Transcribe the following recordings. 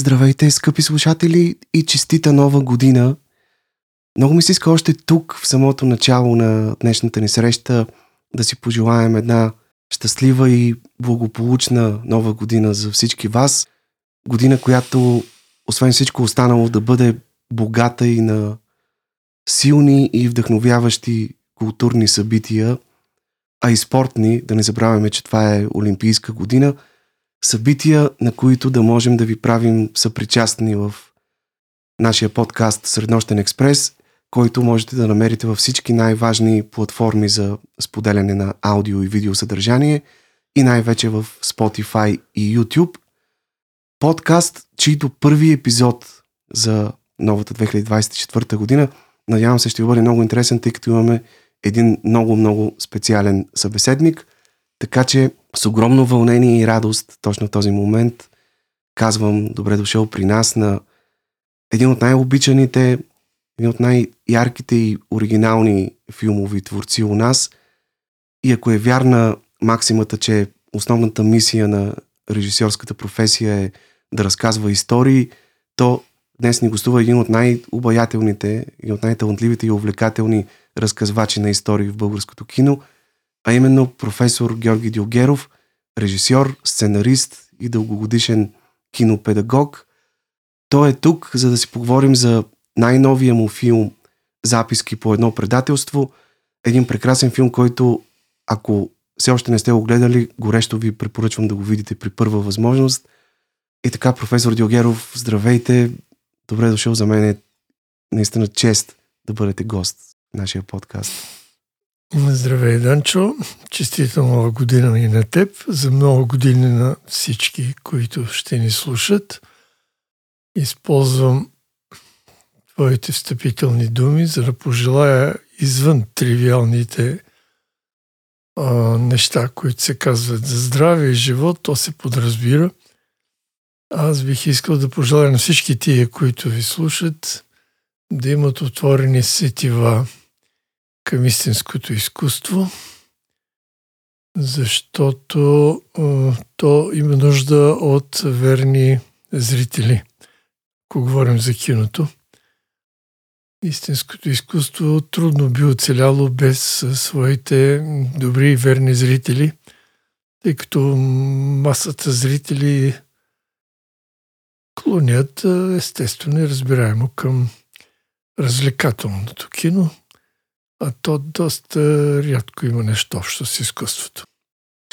Здравейте, скъпи слушатели и честита нова година! Много ми се иска още тук, в самото начало на днешната ни среща, да си пожелаем една щастлива и благополучна нова година за всички вас. Година, която, освен всичко останало, да бъде богата и на силни и вдъхновяващи културни събития, а и спортни, да не забравяме, че това е Олимпийска година – събития, на които да можем да ви правим съпричастни в нашия подкаст Среднощен експрес, който можете да намерите във всички най-важни платформи за споделяне на аудио и видео съдържание и най-вече в Spotify и YouTube. Подкаст, чийто първи епизод за новата 2024 година, надявам се ще ви бъде много интересен, тъй като имаме един много-много специален събеседник. Така че с огромно вълнение и радост точно в този момент казвам добре дошъл при нас на един от най-обичаните, един от най-ярките и оригинални филмови творци у нас. И ако е вярна максимата, че основната мисия на режисьорската професия е да разказва истории, то днес ни гостува един от най-обаятелните, и от най-талантливите и увлекателни разказвачи на истории в българското кино – а именно професор Георги Диогеров, режисьор, сценарист и дългогодишен кинопедагог. Той е тук, за да си поговорим за най-новия му филм Записки по едно предателство. Един прекрасен филм, който, ако все още не сте го гледали, горещо ви препоръчвам да го видите при първа възможност. И така, професор Диогеров, здравейте! Добре дошъл за мен е наистина чест да бъдете гост в нашия подкаст. Здравей, Данчо! Честита нова година и на теб, за много години на всички, които ще ни слушат. Използвам твоите встъпителни думи, за да пожелая извън тривиалните а, неща, които се казват за здраве и живот, то се подразбира. Аз бих искал да пожелая на всички тия, които ви слушат, да имат отворени сетива към истинското изкуство, защото то има нужда от верни зрители, ако говорим за киното. Истинското изкуство трудно би оцеляло без своите добри и верни зрители, тъй като масата зрители клонят естествено и разбираемо към развлекателното кино, а то доста рядко има нещо общо с изкуството.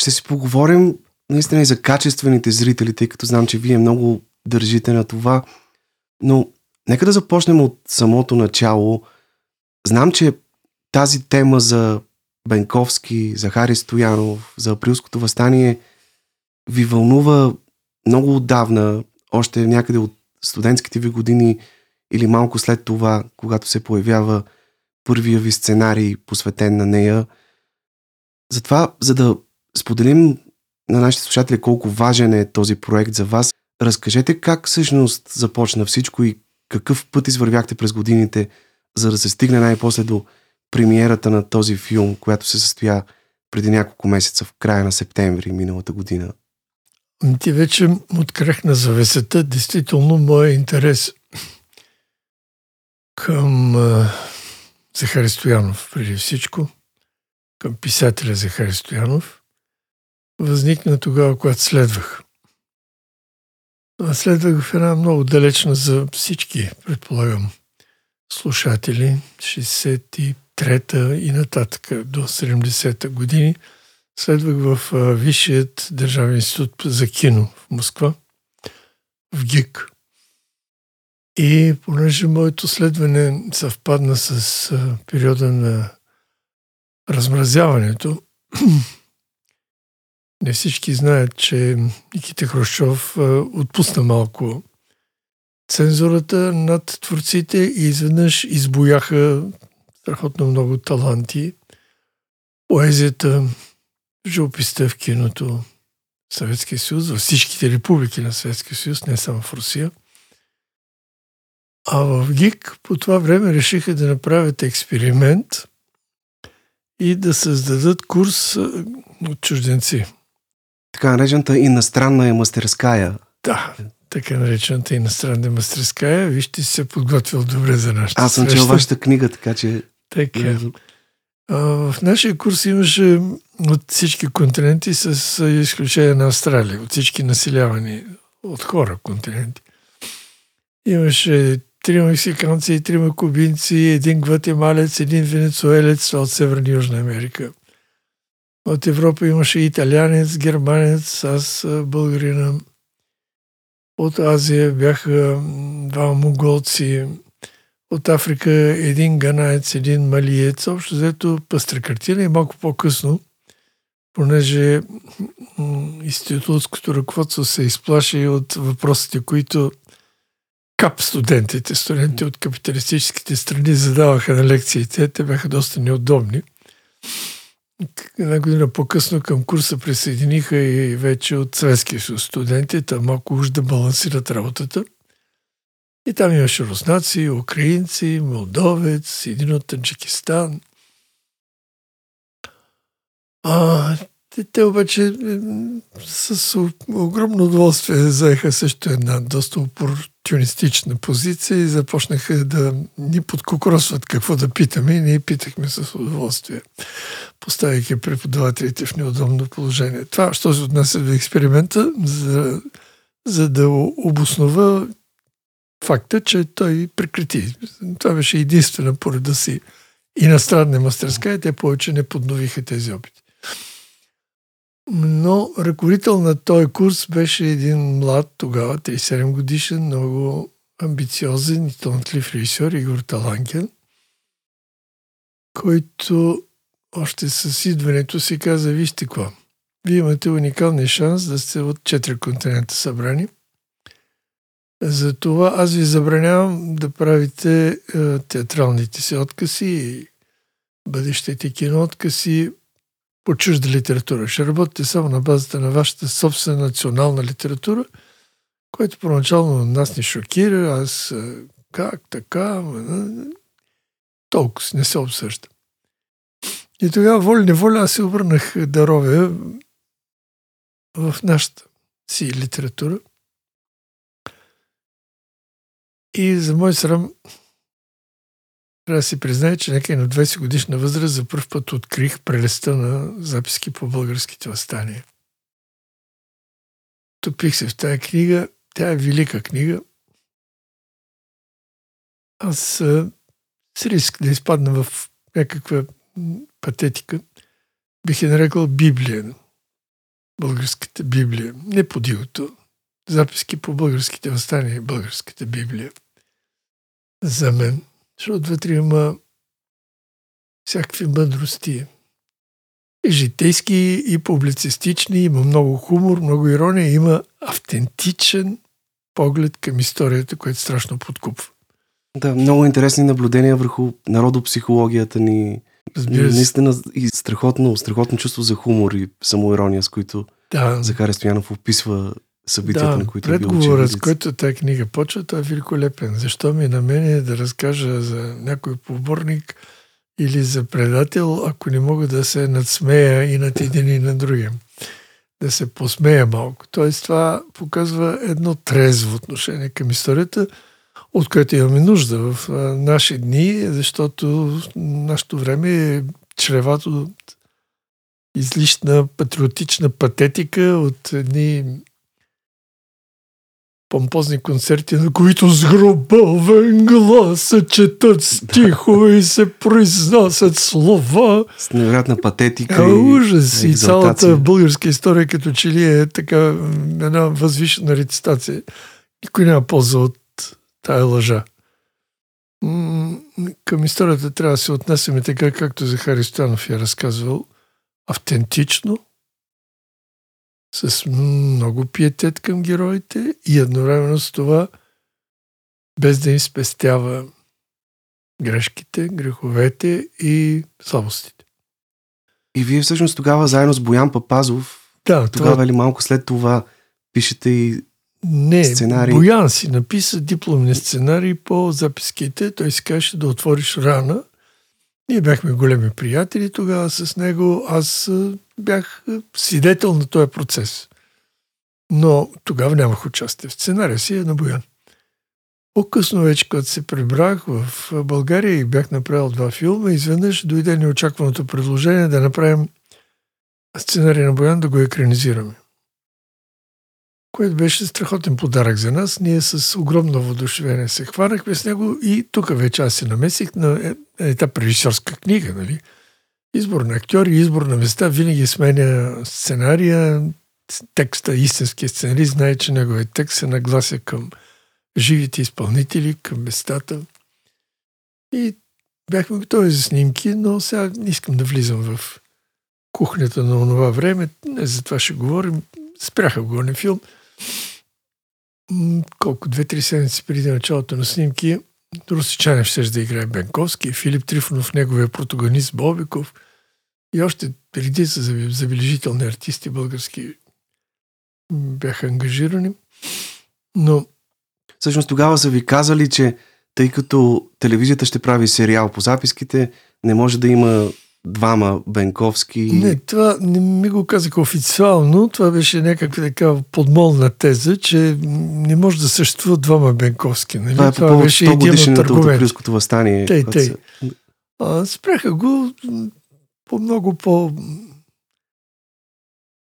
Ще си поговорим наистина и за качествените зрители, тъй като знам, че вие много държите на това. Но нека да започнем от самото начало. Знам, че тази тема за Бенковски, за Хари Стоянов, за априлското възстание ви вълнува много отдавна, още някъде от студентските ви години или малко след това, когато се появява първия ви сценарий, посветен на нея. Затова, за да споделим на нашите слушатели колко важен е този проект за вас, разкажете как всъщност започна всичко и какъв път извървяхте през годините, за да се стигне най-после до премиерата на този филм, която се състоя преди няколко месеца в края на септември миналата година. Ти вече открехна завесата. Действително, моят интерес към Захари Стоянов преди всичко, към писателя Захари Стоянов, възникна тогава, когато следвах. Следвах в една много далечна за всички, предполагам, слушатели, 63-та и нататък до 70-та години. Следвах в Висшият държавен институт за кино в Москва, в ГИК. И понеже моето следване съвпадна с периода на размразяването, не всички знаят, че Никита Хрущов отпусна малко цензурата над творците и изведнъж избояха страхотно много таланти. Поезията, живописта в киното, Съветския съюз, във всичките републики на Съветския съюз, не само в Русия – а в ГИК по това време решиха да направят експеримент и да създадат курс от чужденци. Така наречената иностранна е мастерская. Да, така наречената иностранна мастерская. Вижте, се подготвил добре за нашата Аз съм чел вашата книга, така че... Така. А, в нашия курс имаше от всички континенти с изключение на Австралия, от всички населявани от хора континенти. Имаше трима мексиканци, трима кубинци, един гватемалец, един венецуелец от Северна Южна Америка. От Европа имаше италянец, германец, аз българина. От Азия бяха два монголци. От Африка един ганаец, един малиец. Общо взето пъстра картина и малко по-късно, понеже институтското ръководство се изплаши от въпросите, които кап студентите, студенти от капиталистическите страни задаваха на лекциите. Те бяха доста неудобни. Една година по-късно към курса присъединиха и вече от Съветския съюз студенти, там малко уж да балансират работата. И там имаше руснаци, украинци, молдовец, един от Таджикистан. А, те, те обаче с огромно удоволствие заеха също една доста опортунистична позиция и започнаха да ни подкокросват какво да питаме и ние питахме с удоволствие, поставяйки преподавателите в неудобно положение. Това, що се отнася до експеримента, за, за да обоснова факта, че той прекрати. Това беше единствена пореда си иностранна мастерска и те повече не подновиха тези опити. Но ръководител на този курс беше един млад тогава, 37 годишен, много амбициозен и талантлив режисьор Игор Таланкен, който още с идването си каза, вижте какво, вие имате уникалния шанс да сте от четири континента събрани. Затова аз ви забранявам да правите е, театралните си откази и бъдещите кино откази по чужда литература. Ще работите само на базата на вашата собствена национална литература, което поначално нас не шокира. Аз как така? Толкова не се обсъжда. И тогава воля-неволя аз се обърнах дарове в нашата си литература. И за мой срам трябва да си признае, че и на 20 годишна възраст за първ път открих прелеста на записки по българските възстания. Топих се в тази книга. Тя е велика книга. Аз с риск да изпадна в някаква патетика, бих я нарекал Библия. Българската Библия. Не по дивото. Записки по българските възстания и българската Библия. За мен – защото вътре има всякакви мъдрости. И житейски, и публицистични, има много хумор, много ирония, има автентичен поглед към историята, което страшно подкупва. Да, много интересни наблюдения върху народопсихологията ни. Разбира се. Наистина и страхотно, страхотно чувство за хумор и самоирония, с които да. Захари Стоянов описва събитията, да, на които е бил с който тази книга почва, той е великолепен. Защо ми на мен да разкажа за някой поборник или за предател, ако не мога да се надсмея и над един и на другия. Да се посмея малко. Тоест това показва едно трезво отношение към историята, от което имаме нужда в наши дни, защото нашето време е чревато излишна патриотична патетика, от едни помпозни концерти, на които с гробовен глас се четат стихове и се произнасят слова. С невероятна патетика. А, ужас! И, и цялата българска история като че ли е така една възвишена рецитация. Никой няма полза от тая лъжа. Към историята трябва да се отнасяме така, както Захари Стоянов я разказвал, автентично, с много пиетет към героите и едновременно с това без да им спестява грешките, греховете и слабостите. И вие всъщност тогава заедно с Боян Папазов, да, тогава това... или малко след това пишете и не, сценарий? Боян си написа дипломни сценарии по записките. Той си каже да отвориш рана. Ние бяхме големи приятели тогава с него. Аз бях свидетел на този процес. Но тогава нямах участие в сценария си, е на Боян. По-късно вече, когато се прибрах в България и бях направил два филма, изведнъж дойде неочакваното предложение да направим сценария на Боян да го екранизираме. Което беше страхотен подарък за нас. Ние с огромно въодушевение се хванахме с него и тук вече аз се намесих на е, етап режисьорска книга, нали? Избор на актьори, избор на места, винаги сменя сценария, текста, истинския сценарист знае, че неговият текст се наглася към живите изпълнители, към местата. И бяхме готови за снимки, но сега не искам да влизам в кухнята на онова време. Не за това ще говорим. Спряха го филм. Колко, две-три седмици преди началото на снимки, Русичанев ще да играе Бенковски, Филип Трифонов, неговия протагонист Бобиков и още редица забележителни артисти български бяха ангажирани. Но... Всъщност тогава са ви казали, че тъй като телевизията ще прави сериал по записките, не може да има двама Бенковски. Не, това не ми го казаха официално. Това беше някаква така подмолна теза, че не може да съществуват двама Бенковски. Нали? Това, е това беше 100 годишнината от Априлското възстание. Тей, тей. Се... А, спряха го по много по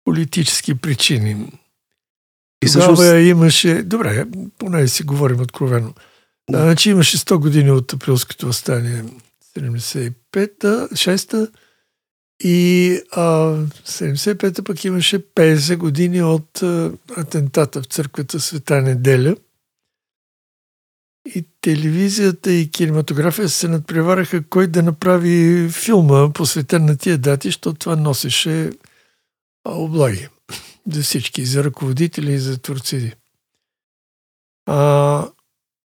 политически причини. И Тогава всъщност... имаше... Добре, поне си говорим откровено. Да. Значи имаше 100 години от априлското възстание 75-та, 6-та и а, 75-та пък имаше 50 години от а, атентата в църквата Света неделя. И телевизията и кинематография се надпревараха кой да направи филма посветен на тия дати, защото това носеше облаги за всички, за ръководители и за творци. А,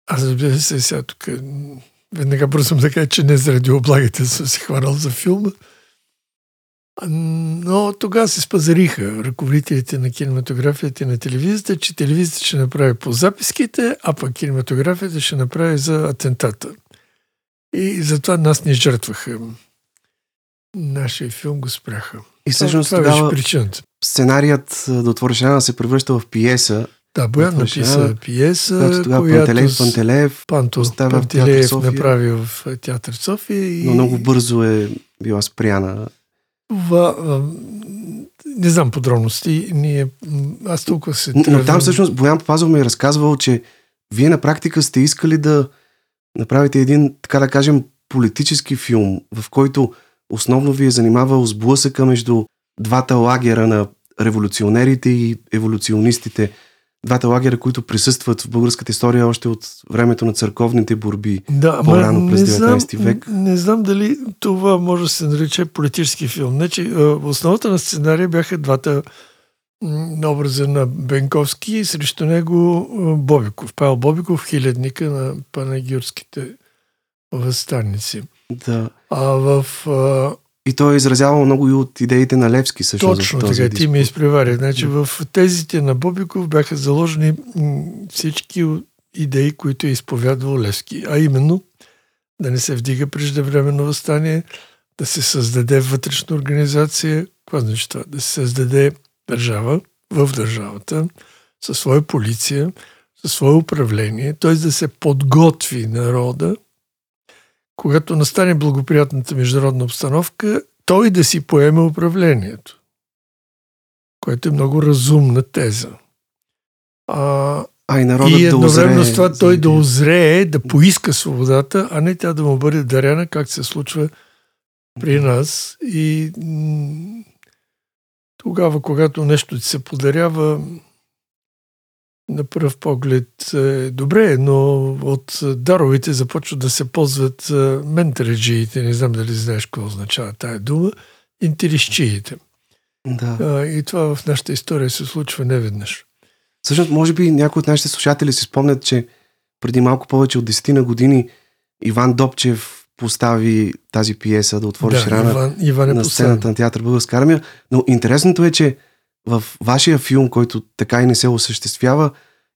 аз разбира се, сега тук веднага бързам да кажа, че не заради облагите съм се хванал за филма. Но тогава се спазариха ръководителите на кинематографията и на телевизията, че телевизията ще направи по записките, а пък кинематографията ще направи за атентата. И затова нас не жертваха. Нашия филм го спряха. И всъщност това, това беше причината. Сценарият да отвориш рана се превръща в пиеса, да, Боян написа пиеса, която тогава която Пантелеев, Пантелеев, Панто, Пантелеев направи в Театър София. И... Но много бързо е била спряна. Това, не знам подробности. Ние, аз толкова се... Но, но там всъщност Боян Папазов ми е разказвал, че вие на практика сте искали да направите един, така да кажем, политически филм, в който основно ви е занимавал сблъсъка между двата лагера на революционерите и еволюционистите – двата лагера, които присъстват в българската история още от времето на църковните борби да, по-рано през 19 век. Не, не знам дали това може да се нарече политически филм. В основата на сценария бяха двата образа на Бенковски и срещу него Бобиков. Павел Бобиков, хилядника на панагюрските възстанници. Да. А в и той е изразявал много и от идеите на Левски също. Точно за този така, ти ми изпревари. Значи в тезите на Бобиков бяха заложени всички идеи, които е изповядвал Левски. А именно да не се вдига преждевременно възстание, да се създаде вътрешна организация. Какво значи това? Да се създаде държава в държавата, със своя полиция, със свое управление, т.е. да се подготви народа когато настане благоприятната международна обстановка, той да си поеме управлението. Което е много разумна теза. А, а и, народът и едновременно да с това той да озрее, да поиска свободата, а не тя да му бъде дарена, как се случва при нас. И тогава, когато нещо ти се подарява, на пръв поглед е добре, но от даровите започват да се ползват ментареджиите, не знам дали знаеш какво означава тая дума, интересчиите. Да. И това в нашата история се случва неведнъж. Всъщност, може би някои от нашите слушатели си спомнят, че преди малко повече от 10 на години Иван Добчев постави тази пиеса да отвориш да, рана Иван, Иван е на сцената на театър Българска армия. Но интересното е, че в вашия филм, който така и не се осъществява,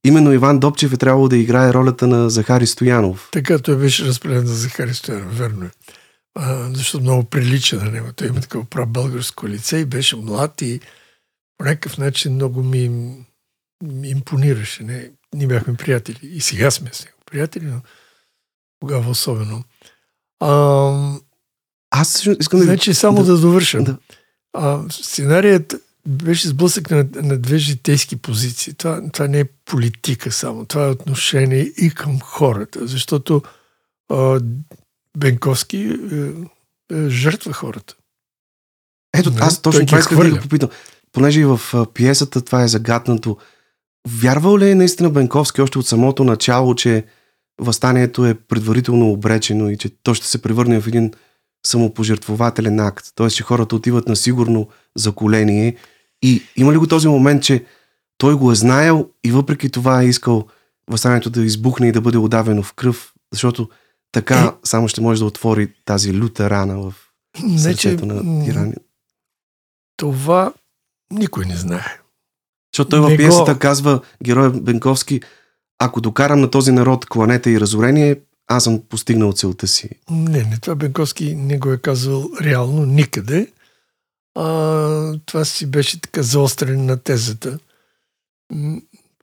именно Иван Добчев е трябвало да играе ролята на Захари Стоянов. Така той беше разпределен за Захари Стоянов, верно е. А, защото много прилича на него. Той има такова прав българско лице и беше млад и по някакъв начин много ми импонираше. Не, ние бяхме приятели. И сега сме с него приятели, но тогава особено. А, Аз искам да... Значи, само да, да довърша. Да. А, сценарият беше сблъсък на, на две житейски позиции. Това, това не е политика само, това е отношение и към хората, защото а, Бенковски е, е, жертва хората. Ето, Не, аз точно това исках да го попитам. Понеже и в а, пиесата това е загатнато. Вярвал ли е наистина Бенковски още от самото начало, че възстанието е предварително обречено и че то ще се превърне в един самопожертвователен акт? Тоест, че хората отиват на сигурно заколение. И има ли го този момент, че той го е знаел и въпреки това е искал възстанието да избухне и да бъде удавено в кръв, защото така само ще може да отвори тази люта рана в сърцето на м, тирания. Това никой не знае. Защото той в го- пиесата казва, герой Бенковски, ако докарам на този народ кланета и разорение, аз съм постигнал целта си. Не, не, това Бенковски не го е казал реално никъде. А, това си беше така заострен на тезата.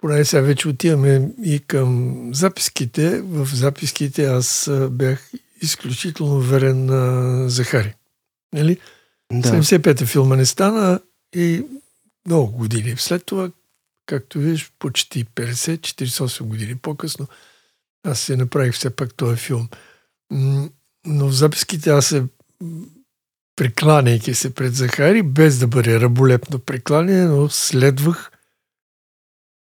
Поне сега вече отиваме и към записките. В записките аз бях изключително верен на Захари. Нали? Да. 75-та филма не стана и много години. След това, както виж, почти 50-48 години по-късно, аз се направих все пак този филм. Но в записките аз се прекланяйки се пред Захари, без да бъде раболепно прекланяне, но следвах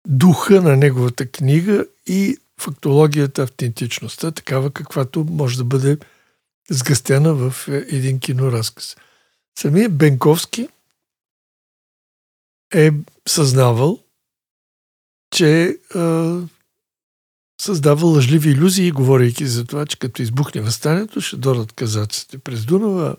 духа на неговата книга и фактологията, автентичността, такава каквато може да бъде сгъстена в е, един киноразказ. Самият Бенковски е съзнавал, че а, създава лъжливи иллюзии, говорейки за това, че като избухне възстанието, ще дойдат казаците през Дунава,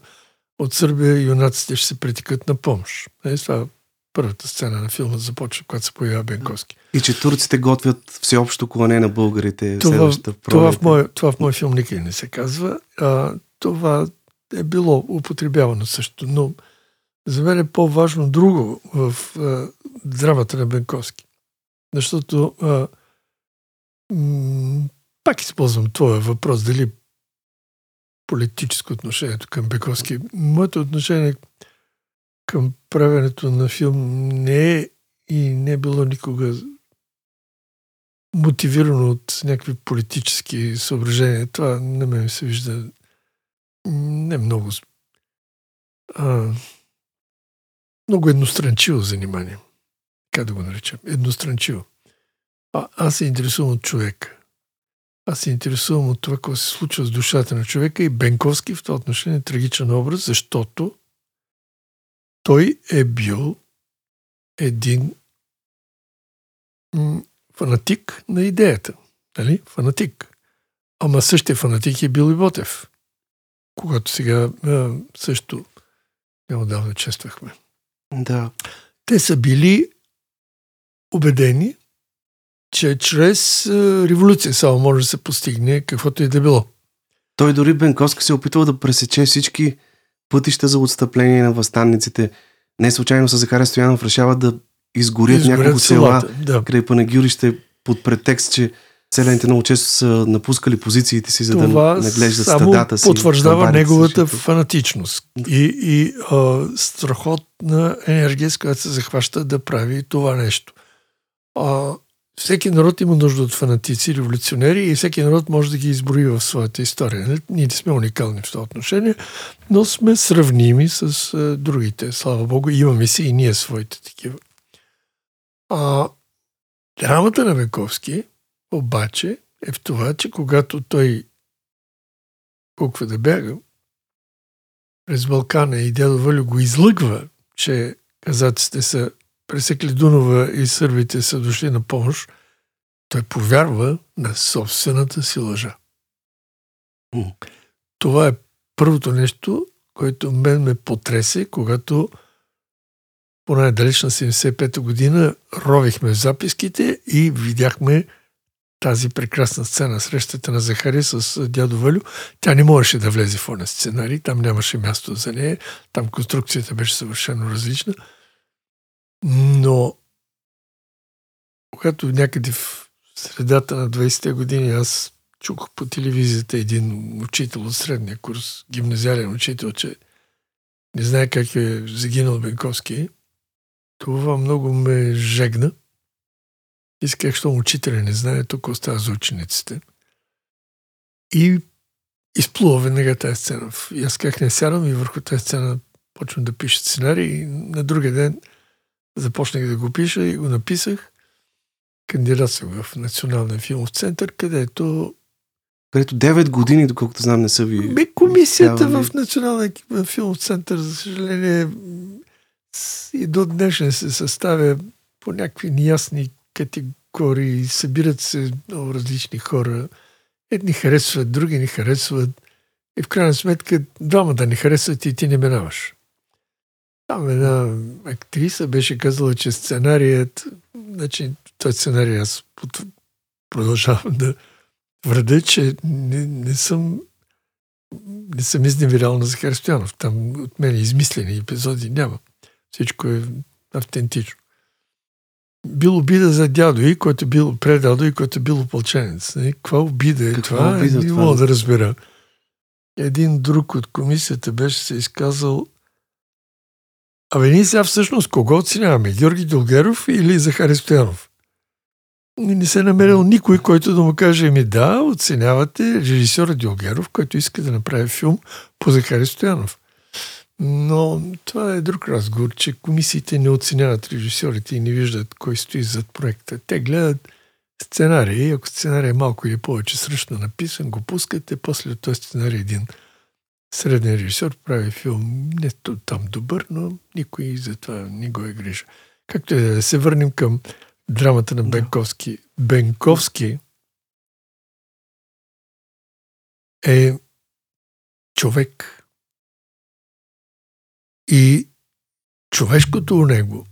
от Сърбия юнаците ще се притикат на помощ. Е, това е първата сцена на филма започва, когато се появява Бенковски. И че турците готвят всеобщо клане на българите Това, следващата това, в мой, това в мой филм никъде не се казва. А, това е било употребявано също, но за мен е по-важно друго в а, драмата на Бенковски. Защото а, м- пак използвам твоя въпрос, дали политическо отношението към Бенковски. Моето отношение към правенето на филм не е и не е било никога мотивирано от някакви политически съображения. Това на мен се вижда не много. А, много едностранчиво занимание. Как да го наречем? Едностранчиво. А, аз се интересувам от човека. Аз се интересувам от това, какво се случва с душата на човека и Бенковски в това отношение е трагичен образ, защото той е бил един фанатик на идеята. Нали? Фанатик. Ама същия фанатик е бил и Ботев. Когато сега а, също неодавна чествахме. Да. Те са били убедени, че чрез а, революция само може да се постигне каквото и да било. Той дори Бенковски се е опитвал да пресече всички пътища за отстъпление на възстанниците. Не случайно с Захаря Стоянов решават да изгорят, Изгорят няколко села Да. край Панагюрище под претекст, че селените много често са напускали позициите си, за Това да наглеждат само стадата си. потвърждава си, неговата защото- фанатичност и, и а, страхотна енергия, с която се захваща да прави това нещо. А, всеки народ има нужда от фанатици, революционери и всеки народ може да ги изброи в своята история. Не- Ние не сме уникални в това отношение, но сме сравними с а, другите. Слава Богу, имаме си и ние своите такива. А, драмата на Бенковски обаче е в това, че когато той пуква да бяга, през Балкана и дядо Валю го излъгва, че казаците са пресекли Дунова и сърбите са дошли на помощ, той повярва на собствената си лъжа. М. Това е първото нещо, което мен ме потресе, когато по най-далечна 75-та година ровихме в записките и видяхме тази прекрасна сцена, срещата на Захари с дядо Валю. Тя не можеше да влезе в оня сценарий, там нямаше място за нея, там конструкцията беше съвършено различна. Но когато някъде в средата на 20-те години аз чух по телевизията един учител от средния курс, гимназиален учител, че не знае как е загинал Бенковски, това много ме жегна. Исках, що учителя не знае, тук остава за учениците. И изплува веднага тази сцена. И аз как не сядам и върху тази сцена почвам да пиша сценарий. И на другия ден започнах да го пиша и го написах. Кандидат съм в Националния филмов център, където където 9 години, доколкото знам, не са ви... Бе, комисията в Националния филмов център, за съжаление, и до днешен се съставя по някакви неясни категории, събират се много различни хора. Едни харесват, други не харесват. И в крайна сметка двама да не харесват и ти не минаваш. Там една актриса беше казала, че сценарият, значи този сценарий аз продължавам да твърда, че не, не съм не съм изневерял на Захар Стоянов. Там от мен измислени епизоди няма. Всичко е автентично. Бил обида за дядо и, който бил предадо и, който бил опълченец. Нали? Каква обида е Каква това? Обида, не мога да разбера. Един друг от комисията беше се изказал Абе, ние сега всъщност кого оценяваме? Георги Долгеров или Захари Стоянов? не се намерил никой, който да му каже, ми да, оценявате режисьора Дилгеров, който иска да направи филм по Захари Стоянов. Но това е друг разговор, че комисиите не оценяват режисьорите и не виждат кой стои зад проекта. Те гледат сценарий, ако сценарий е малко или повече сръчно написан, го пускате, после от този сценарий един среден режисьор прави филм не там добър, но никой за това не го е грижа. Както е да се върнем към драмата на Бенковски. Бенковски е човек и човешкото у него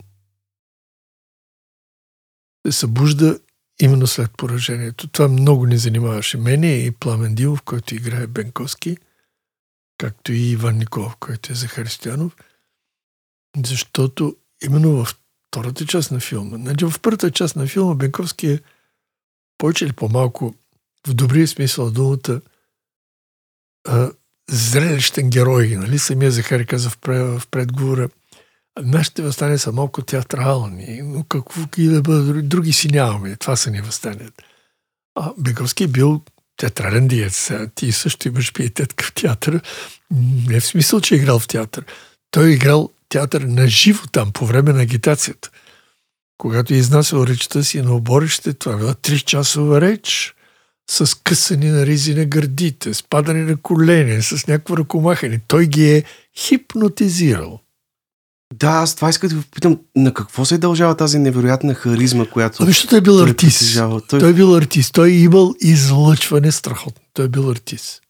се събужда именно след поражението. Това много ни занимаваше мене и Пламен Дилов, който играе Бенковски, както и Иван Николов, който е за Християнов, защото именно в втората част на филма. Значи в първата част на филма Бенковски е повече или по-малко в добрия смисъл думата а, зрелищен герой. Нали? Самия Захари каза в, в предговора нашите възстания са малко театрални, но какво и да бъдат, други си нямаме. Това са ни възстаният. А Бенковски е бил театрален диец. Ти също имаш пиететка в театър. Не в смисъл, че е играл в театър. Той е играл театър на живо там по време на агитацията. Когато е изнасял речта си на оборище, това била 3 часова реч с късани на ризи на гърдите, с падане на колене, с някакво ръкомахане. Той ги е хипнотизирал. Да, аз това исках да ви попитам, на какво се дължава тази невероятна харизма, която... Ами, защото той е бил артист. Той... той е бил артист. Той е имал излъчване страхотно. Той е бил артист.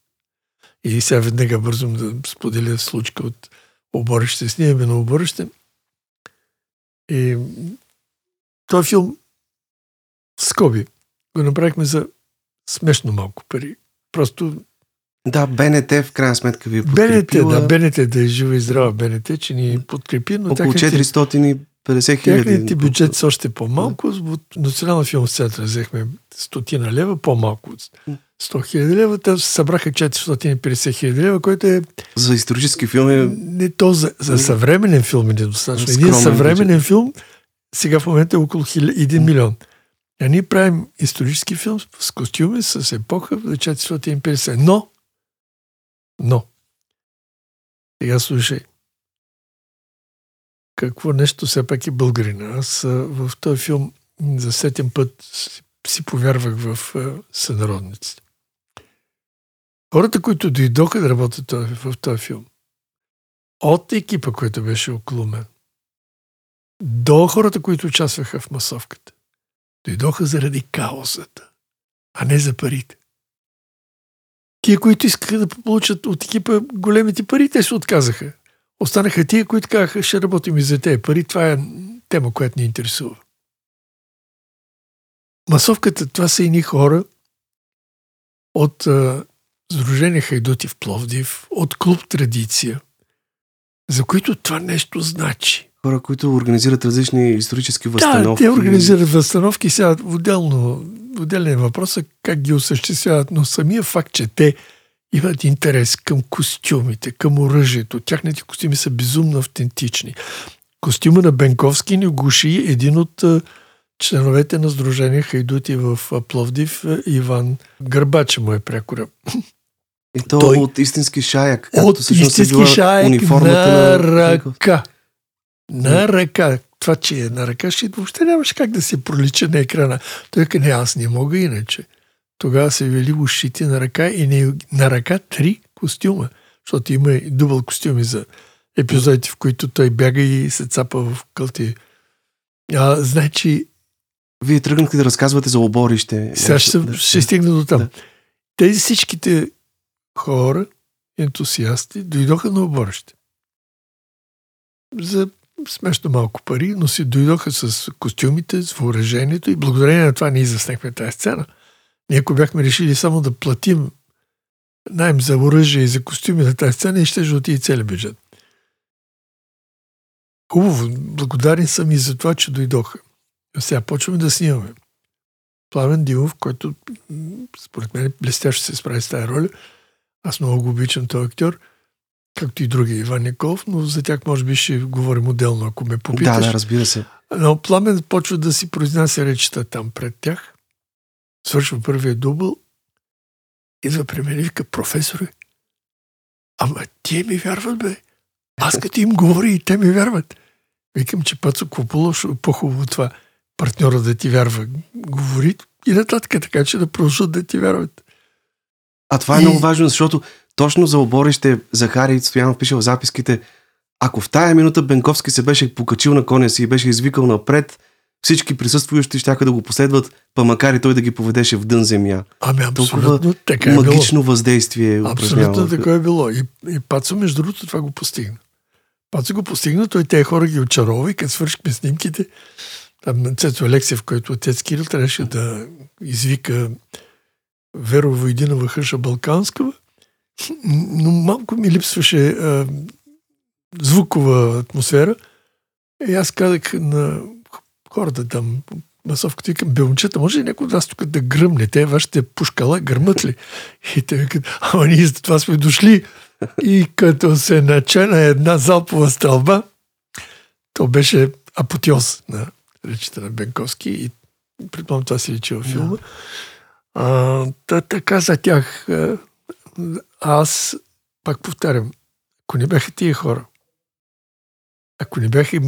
И сега веднага бързо да споделя случка от оборище, снимаме на оборище. И този филм скоби го направихме за смешно малко пари. Просто да, БНТ в крайна сметка ви подкрепила. БНТ, да, БНТ да е жива и здрава БНТ, че ни подкрепи. Но Около 450 хиляди. Техните бюджет са още по-малко. От Национална филм център взехме стотина лева, по-малко от 100 хиляди лева. Те събраха 450 хиляди лева, който е... За исторически филм е... Не то за, за съвременен филм е недостатъчно. Един съвременен бюджет. филм сега в момента е около 1 милион. А ние правим исторически филм с костюми, с епоха за 450. Но, но, сега слушай, какво нещо все пак е българина. Аз в този филм за сетен път си повярвах в сънародниците. Хората, които дойдоха да работят в този филм, от екипа, който беше около мен, до хората, които участваха в масовката, дойдоха заради каосата, а не за парите. Тия, които искаха да получат от екипа големите пари, те се отказаха. Останаха тия, които казаха, ще работим и за тези пари. Това е тема, която ни интересува. Масовката, това са едни хора от а, Сдружение Хайдути в Пловдив, от клуб Традиция, за които това нещо значи Хора, които организират различни исторически възстановки. Да, те организират възстановки. Сега отделно, отделен въпрос е как ги осъществяват, но самия факт, че те имат интерес към костюмите, към оръжието. Тяхните костюми са безумно автентични. Костюма на Бенковски ни гуши един от членовете на Сдружение Хайдути в Пловдив, Иван Гърбаче му е прякора. И то Той, от истински шаяк. От истински е шаяк униформата на, на ръка. На ръка. Това, че е на ръка, ще въобще нямаше как да се пролича на екрана. Той каза, не, аз не мога иначе. Тогава се вели ушите на ръка и не, на ръка три костюма, защото има и дубъл костюми за епизодите, в които той бяга и се цапа в кълти. А, значи... Вие тръгнахте да разказвате за оборище. Сега ще, да, ще стигна до там. Да. Тези всичките хора, ентусиасти, дойдоха на оборище. За смешно малко пари, но си дойдоха с костюмите, с въоръжението и благодарение на това ние заснехме тази сцена. Ние ако бяхме решили само да платим найем за оръжие и за костюми на тази сцена, и ще отиде целият бюджет. Хубаво, благодарен съм и за това, че дойдоха. Сега почваме да снимаме. Плавен Димов, който според мен блестящо се справи с тази роля. Аз много го обичам този актьор, както и други Иван Николов, но за тях може би ще говорим отделно, ако ме попиташ. Да, да, разбира се. Но Пламен почва да си произнася речета там пред тях. Свършва първия дубъл. Идва при мен и вика, професоре, ама тие ми вярват, бе. Аз като им говори и те ми вярват. Викам, че Пацо Копуло по-хубаво това партньора да ти вярва. Говори и нататък, така че да продължат да ти вярват. А това е и... много важно, защото точно за оборище Захари Стоянов пише в записките, ако в тая минута Бенковски се беше покачил на коня си и беше извикал напред, всички присъстващи ще да го последват, па макар и той да ги поведеше в дън земя. Ами абсолютно така е магично било. въздействие Абсолютно така е било. И, и Пацо, между другото, това го постигна. Пацо го постигна, той тези хора ги очарова и като свършихме снимките, там Цецо Алексиев, който отец Кирил, трябваше да извика Веро Войдинова Хъша Балканска, но малко ми липсваше а, звукова атмосфера. И аз казах на хората там, масовката, викам, бе, момчета, може ли някой от вас тук да гръмне? Те вашите пушкала гърмат ли? И те викат, ама ние за това сме дошли. И като се начена една залпова стрелба, то беше апотеоз на речите на Бенковски и предполагам това си личи във филма. А, та, така за тях. Аз, пак повтарям, ако не бяха тия хора, ако не бяха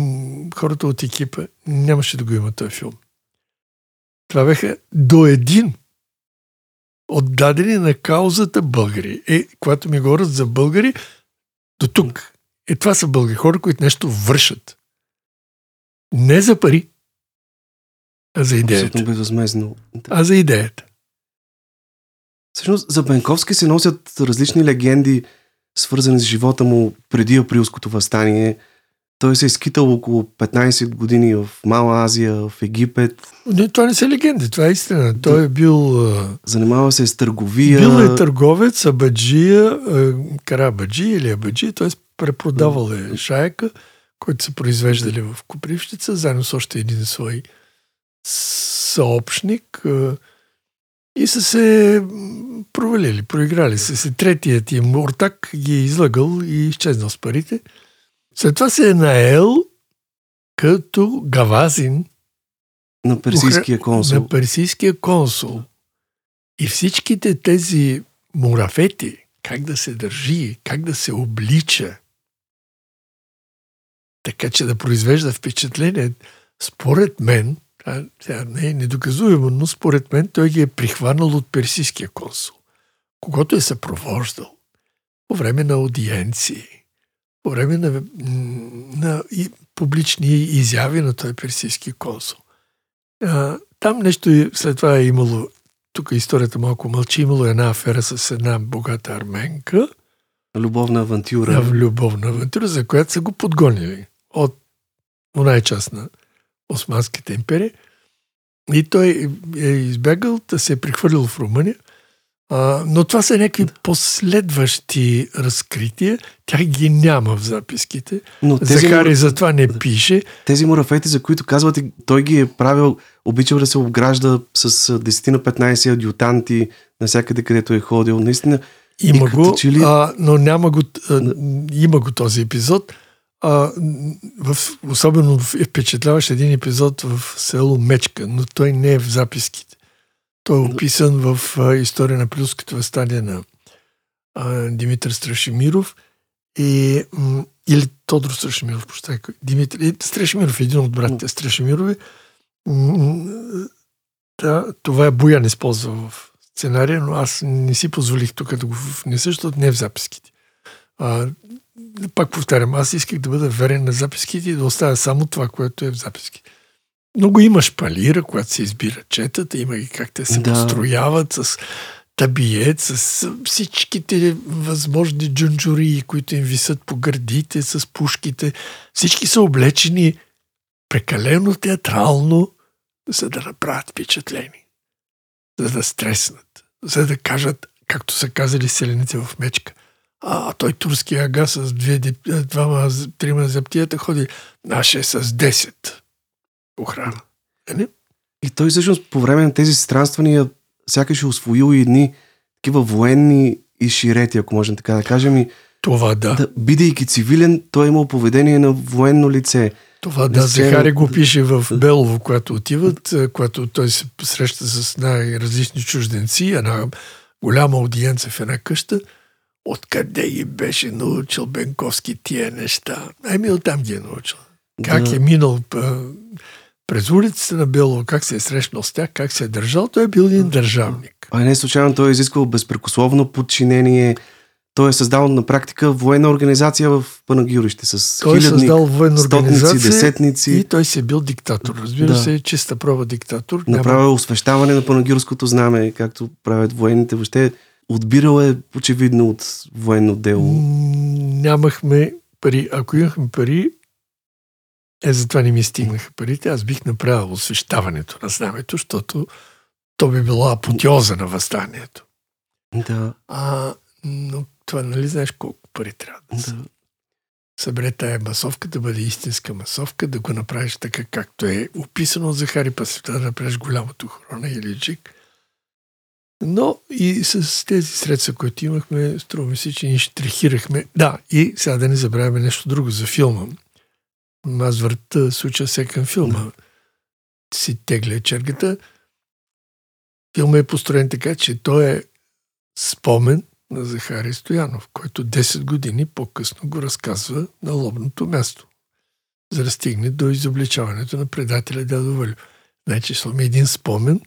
хората от екипа, нямаше да го има този филм. Това бяха до един отдадени на каузата българи. Е, когато ми говорят за българи, до тук. Е, това са българи, хора, които нещо вършат. Не за пари, а за идеята. Абсолютно безвъзмезно. А за идеята. Всъщност за Бенковски се носят различни легенди, свързани с живота му преди априлското възстание. Той се е скитал около 15 години в Мала Азия, в Египет. Не, това не са легенди, това е истина. Той е бил... Занимава се с търговия. Бил е търговец, абаджия, карабаджи или абаджи, т.е. препродавал е шайка, който са произвеждали в Копривщица, заедно с още един свой съобщник и са се провалили, проиграли са се. Третият им ортак ги е излагал и изчезнал с парите. След това се е наел като гавазин на персийския консул. На персийския консул. И всичките тези мурафети, как да се държи, как да се облича, така че да произвежда впечатление, според мен, а, сега не е недоказуемо, но според мен той ги е прихванал от персийския консул, когато е съпровождал по време на аудиенции, по време на, на и, публични изяви на този персийски консул. А, там нещо след това е имало, тук историята малко мълчи, имало една афера с една богата арменка. Любовна авантюра. В любовна авантюра, за която са го подгонили от оная част на Османската империя. И той е избягал да се е прехвърлил в Румъния. А, но това са някакви последващи разкрития. Тях ги няма в записките. Но тези, Захари затова не пише. тези мурафети, за които казвате, той ги е правил, обичал да се обгражда с а, 10 на 15 адютанти навсякъде, където е ходил. Наистина, Има го, ли- а, но няма го, а, има го този епизод. А, в, особено е впечатляващ един епизод в село Мечка, но той не е в записките. Той е описан в а, история на Плюското възстание на а, Димитър Страшимиров и, м, или Тодор Страшимиров, прощай, Димитър, и Страшимиров, един от братите Страшимирови. Да, това е Боян използва в сценария, но аз не си позволих тук да го внеса, защото не е в записките. А, пак повтарям, аз исках да бъда верен на записките и да оставя само това, което е в записките. Много има шпалира, когато се избира четата, има и как те се Да. да. построяват с табиет, с всичките възможни джунджури, които им висят по гърдите, с пушките. Всички са облечени прекалено театрално, за да направят впечатление, за да стреснат, за да кажат, както са казали селените в Мечка. А той турски ага с две, дип- двама, трима заптията ходи, наше е с 10 охрана. Нали? И той всъщност по време на тези странствания сякаш е освоил и едни такива военни изширети, ако можем така да кажем. И, Това да. да, бидейки цивилен, той е имал поведение на военно лице. Това да, сцена- Захари го пише в Белово, когато отиват, е, когато той се среща с най-различни чужденци, една голяма аудиенция в една къща. Откъде ги беше научил Бенковски тия неща? Ами оттам ги е научил. Как Да. е минал през улиците на Белово, как се е срещнал с тях, как се е държал, той е бил един държавник. А не случайно той е изисквал безпрекословно подчинение. Той е създал на практика военна организация в Панагюрище с Той е хилядни, създал военна стотници, десетници. и той се е бил диктатор. Разбира Да. се, чиста проба диктатор. Няма Направил е освещаване на панагюрското знаме, както правят военните. Въобще отбирал е очевидно от военно дело. Нямахме пари. Ако имахме пари, е, затова не ми стигнаха парите. Аз бих направил освещаването на знамето, защото то би било апотеоза на възстанието. Да, А, но това, нали знаеш колко пари трябва да да. събере тая масовка, да бъде истинска масовка, да го направиш така, както е описано от Захари Пасевта, да направиш голямото хрона или джик. Но и с тези средства, които имахме, струва ми се, че ни штрихирахме. Да, и сега да не забравяме нещо друго за филма. Аз върта случа се към филма. Си тегля чергата. Филма е построен така, че той е спомен на Захари Стоянов, който 10 години по-късно го разказва на лобното място, за да стигне до изобличаването на предателя Дядо Валю. Значи, сме един спомен,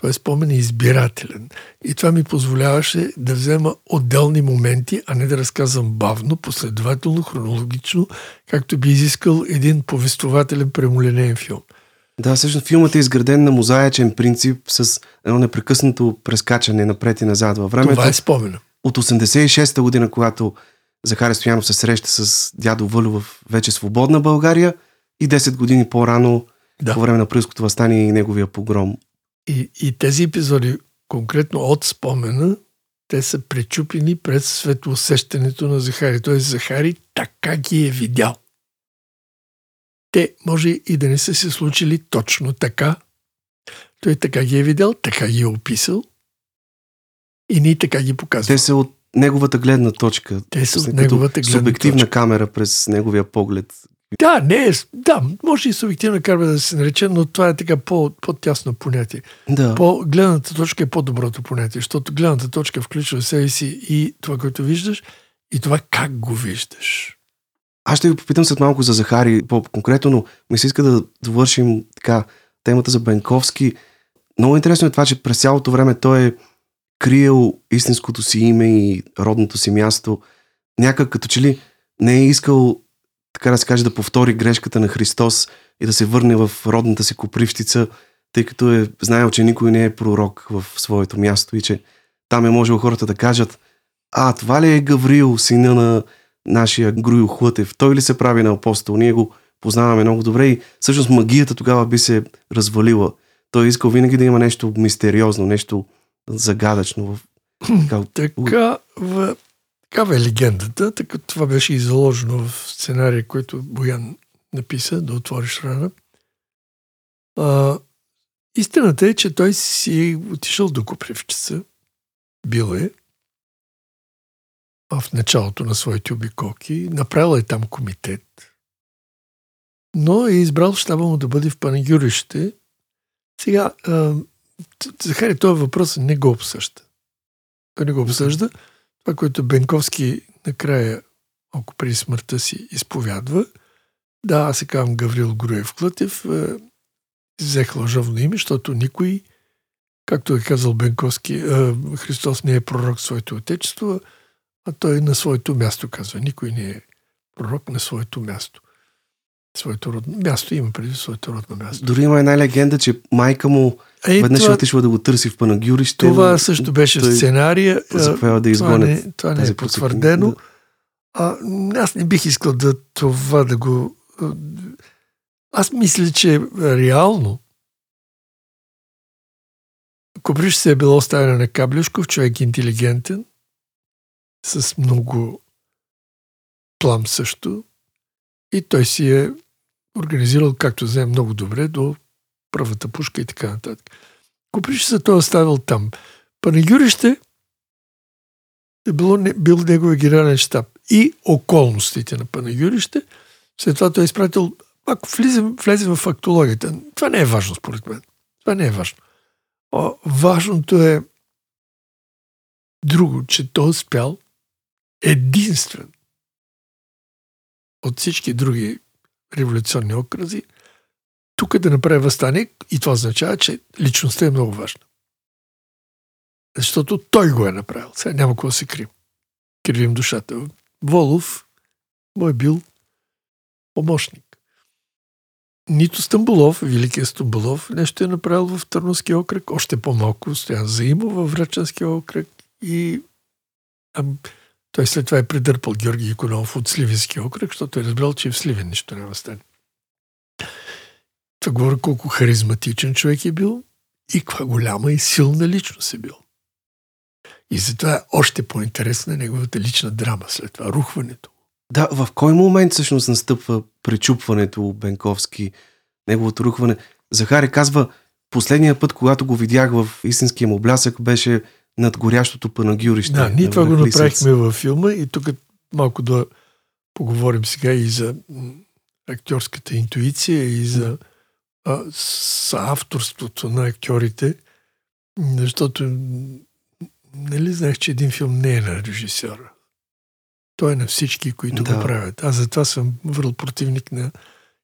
той спомен е избирателен. И това ми позволяваше да взема отделни моменти, а не да разказвам бавно, последователно, хронологично, както би изискал един повествователен премоленен филм. Да, всъщност филмът е изграден на мозаичен принцип с едно непрекъснато прескачане напред и назад във времето. Това е спомена. От 86-та година, когато Захари Стоянов се среща с дядо Вълю в вече свободна България и 10 години по-рано Да. по време на Прилското възстание и неговия погром. И, и тези епизоди, конкретно от спомена, те са пречупени пред светлосещането на Захари. Т.е. Захари така ги е видял. Те може и да не са се случили точно така. Той така ги е видял, така ги е описал и ние така ги Те показваме. са от неговата гледна точка. Те са от неговата гледна Субективна точка. камера през неговия поглед. Да, не е, да, може и субективна карма да се нарече, но това е така по, по-тясно понятие. Да. По гледната точка е по-доброто понятие, защото гледната точка включва в себе си и това, което виждаш, и това как го виждаш. Аз ще ви попитам след малко за Захари по-конкретно, но ми се иска да довършим така темата за Бенковски. Много интересно е това, че през цялото време той е криел истинското си име и родното си място. Някак като че ли не е искал, така да се каже, да повтори грешката на Христос и да се върне в родната си копривщица, тъй като е знаел, че никой не е пророк в своето място и че там е можело хората да кажат а, това ли е Гаврил, сина на нашия Груил Хлътев? Той ли се прави на апостол? Ние го познаваме много добре и всъщност магията тогава би се развалила. Той е искал винаги да има нещо мистериозно, нещо загадъчно в Така, Така, в, такава е легендата. Така, това беше и заложено в сценария, който Боян написа, да отвориш рана. А, истината е, че той си отишъл до Купривчеца. Бил е в началото на своите обиколки. Направил е там комитет. Но е избрал щаба му да бъде в Панагюрище. Сега, а, Захари, този въпрос не го обсъжда. Той не го обсъжда. Това, което Бенковски накрая, ако преди смъртта си, изповядва, да, аз се казвам Гаврил Груев Клътев, е, взех лъжовно име, защото никой, както е казал Бенковски, е, Христос не е пророк в своето отечество, а той е на своето място, казва. Никой не е пророк на своето място. Своето родно място има преди своето родно място. Дори има една легенда, че майка му Е, веднъж това, отишла да го търси в Панагюрище. това също беше той сценария. заповяда да това изгонят не, това не е потвърдено. посетник. А, аз не бих искал да това да го... Аз мисля, че реално Коприш се е било оставена на Каблюшков, човек интелигентен, с много плам също. И той си е организирал, както знаем много добре, до първата пушка и така нататък. Коприш се той е оставил там. Панагюрище е било, не- бил неговия генерален щаб и околностите на Панагюрище. След това той е изпратил, ако влезем, влезем в фактологията, това не е важно според мен. Това не е важно. О, важното е друго, че той е успял единствен от всички други революционни окрази тук да направи възстание и това означава, че личността е много важна. Защото той го е направил. Сега няма какво се крим. Кривим душата. Волов му е бил помощник. Нито Стамбулов, великият Стамбулов, нещо е направил в Търновския окръг, още по-малко стоян заимо във Врачанския окръг и а, той след това е придърпал Георги Иконов от Сливенския окръг, защото е разбрал, че в Сливен нищо няма стане. Това говори колко харизматичен човек е бил и каква голяма и силна личност е бил. И затова е още по-интересна неговата лична драма след това, рухването. Да, в кой момент всъщност настъпва пречупването Бенковски, неговото рухване? Захари казва, последния път, когато го видях в истинския му блясък, беше над горящото панагюрище. Да, ние това го направихме във филма и тук малко да поговорим сега и за актьорската интуиция и за а, с авторството на актьорите, защото нали знаех, че един филм не е на режисьора. Той е на всички, които Да. го правят. Аз затова съм върл противник на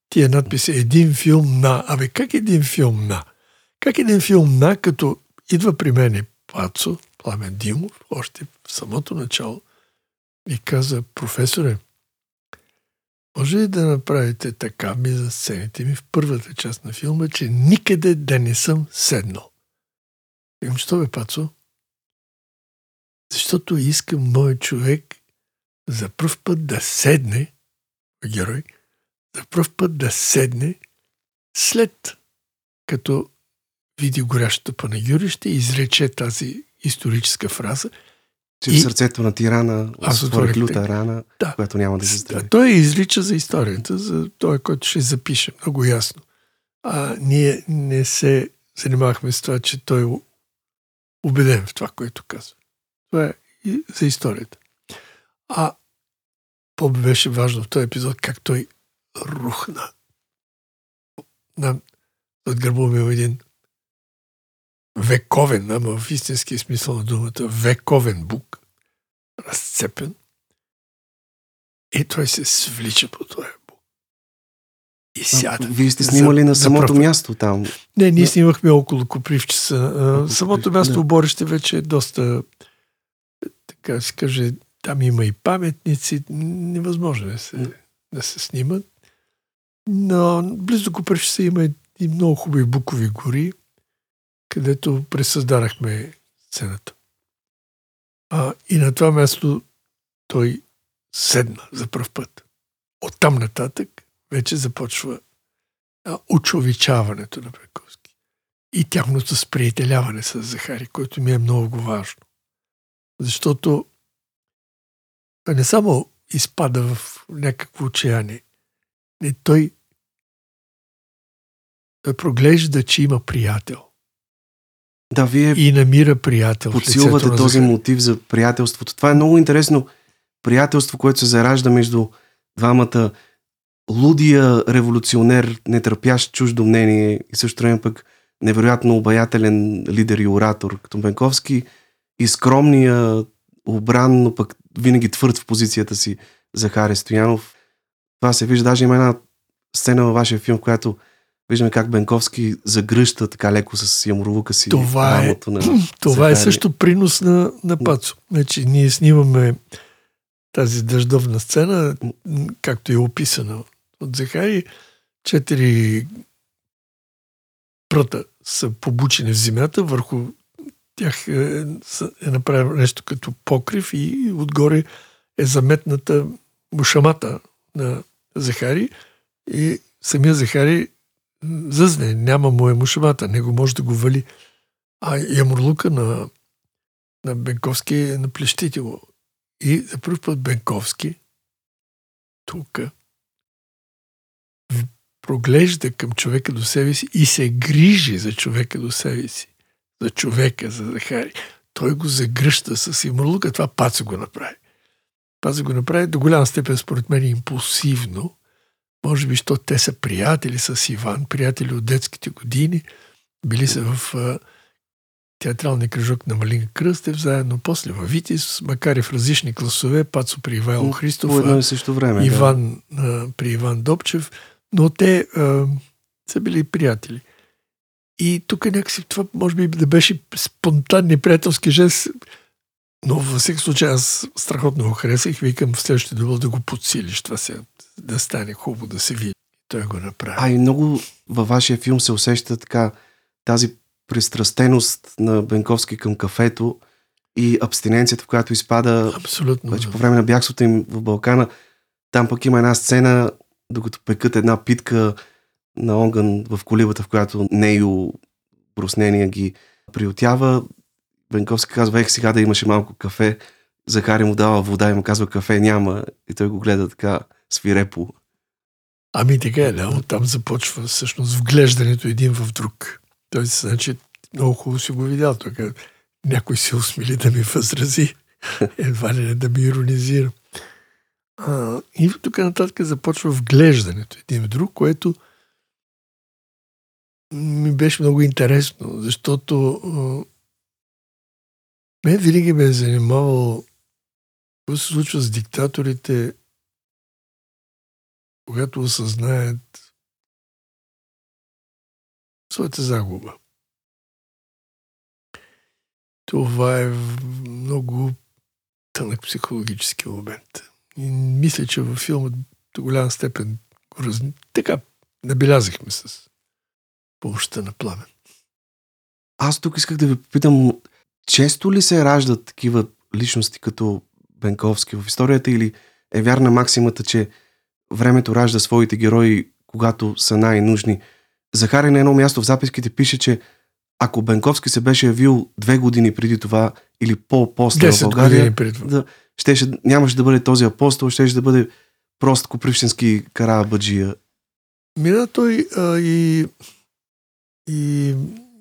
тия надписи. Един филм на. Абе, как един филм на? Как един филм на, като идва при мен Пацо, Пламен Димов, още в самото начало, и каза, професоре, може ли да направите така ми за сцените ми в първата част на филма, че никъде да не съм седнал? Викам, що бе, Пацо? Защото искам мой човек за пръв път да седне, герой, за пръв път да седне след като види горящото панагюрище и изрече тази историческа фраза. Че И- в сърцето на тирана Аз отворих люта рана, Да. която няма да се здрави. Той изрича за историята, за той, който ще запише много ясно. А ние не се занимавахме с това, че той е убеден в това, което казва. Това е и за историята. А по-беше важно в този епизод как той рухна. На, от гърба ми един вековен, ама в истински смисъл на думата, вековен бук, разцепен. И той се свлича по този бук. И А, сяда. Вие сте За- снимали на за самото пръв път. място там. Не, ние Да. снимахме около Копривчица. А, Около Самото място да. оборище вече е доста, така да се каже, там има и паметници. Невъзможно е да се, М. да се снимат. Но близо до Копривчица има и много хубави букови гори, където пресъздадахме сцената. А, и на това място той седна за първ път. Оттам нататък вече започва а, очовечаването на Бековски и тяхното сприятеляване с Захари, което ми е много важно. Защото не само изпада в някакво отчаяние, не той той проглежда, че има приятел. Да, вие и намира приятел. подсилвате този мотив за приятелството. Това е много интересно приятелство, което се заражда между двамата лудия революционер, нетърпящ чуждо мнение и също време пък невероятно обаятелен лидер и оратор, като Бенковски и скромния, обран, но пък винаги твърд в позицията си Захари Стоянов. Това се вижда, даже има една сцена във вашия филм, в която виждаме как Бенковски загръща така леко с ямуровука си Това е- на Това е също принос на, на Пацо. Значи, ние снимаме тази дъждовна сцена, както е описана от Захари. Четири пръта са побучени в земята, върху тях е, е направено нещо като покрив и отгоре е заметната мушамата на Захари и самия Захари зъзне, няма му е мушамата, него може да го вали. А ямурлука на, на Бенковски е на плещите му. И за първ път Бенковски тук проглежда към човека до себе си и се грижи за човека до себе си. За човека, за Захари. Той го загръща с ямурлука. Това Пацо го направи. Пацо го направи до голяма степен, според мен, импулсивно. Може би, защото те са приятели с Иван, приятели от детските години. Били са в театралния кръжок на Малин Кръстев, заедно после във Витис, макар и в различни класове, Пацо при Ивайло Христов, едно и също време. Иван а, при Иван Добчев, но те а, са били приятели. И тук някакси това може би да беше спонтанни приятелски жест, но във всеки случай аз страхотно го харесах. Викам в следващия дубъл да го подсилиш. Това се, да стане хубаво да се види. Той го направи. А и много във вашия филм се усеща така тази пристрастеност на Бенковски към кафето и абстиненцията, в която изпада Абсолютно. вече да. по време на бягството им в Балкана. Там пък има една сцена, докато пекат една питка на огън в колибата, в която Нейо бруснения ги приютява. Бенковски казва, ех сега да имаше малко кафе. Захари му дава вода и му казва, кафе няма. И той го гледа така свирепо. Ами така е, да. Оттам започва всъщност вглеждането един в друг. Той значи много хубаво си го видял. Тук някой се усмили да ми възрази. Едва ли не да ми иронизира. А, и тук нататък започва вглеждането един в друг, което ми беше много интересно, защото мен винаги ме е занимавало какво се случва с диктаторите когато осъзнаят своята загуба. Това е много тънък психологически момент. И мисля, че във филма до голяма степен раз... така набелязахме с помощта на пламен. Аз тук исках да ви попитам, често ли се раждат такива личности като Бенковски в историята или е вярна максимата, че времето ражда своите герои, когато са най-нужни? Захари на едно място в записките пише, че ако Бенковски се беше явил две години преди това или по-после в 10 България, да, щеше, нямаше да бъде този апостол, щеше да бъде прост копривщински карабаджия. Мина той а, и, и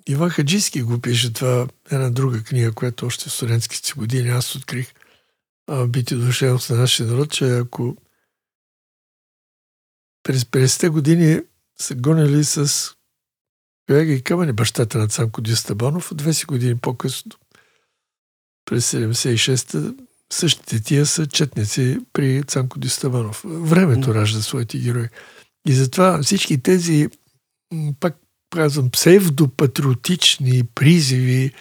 Иван Хаджийски го пише това, една друга книга, която още в студентските години аз открих а, бити душевност на нашия народ, че ако през 50-те години са гонили с Тояга и камъни бащата на Цанко Дистабанов, 20 години по-късно, през 76-та, същите тия са четници при Цанко Дистабанов. Времето ражда своите герои. И затова всички тези, пак казвам, псевдопатриотични призиви,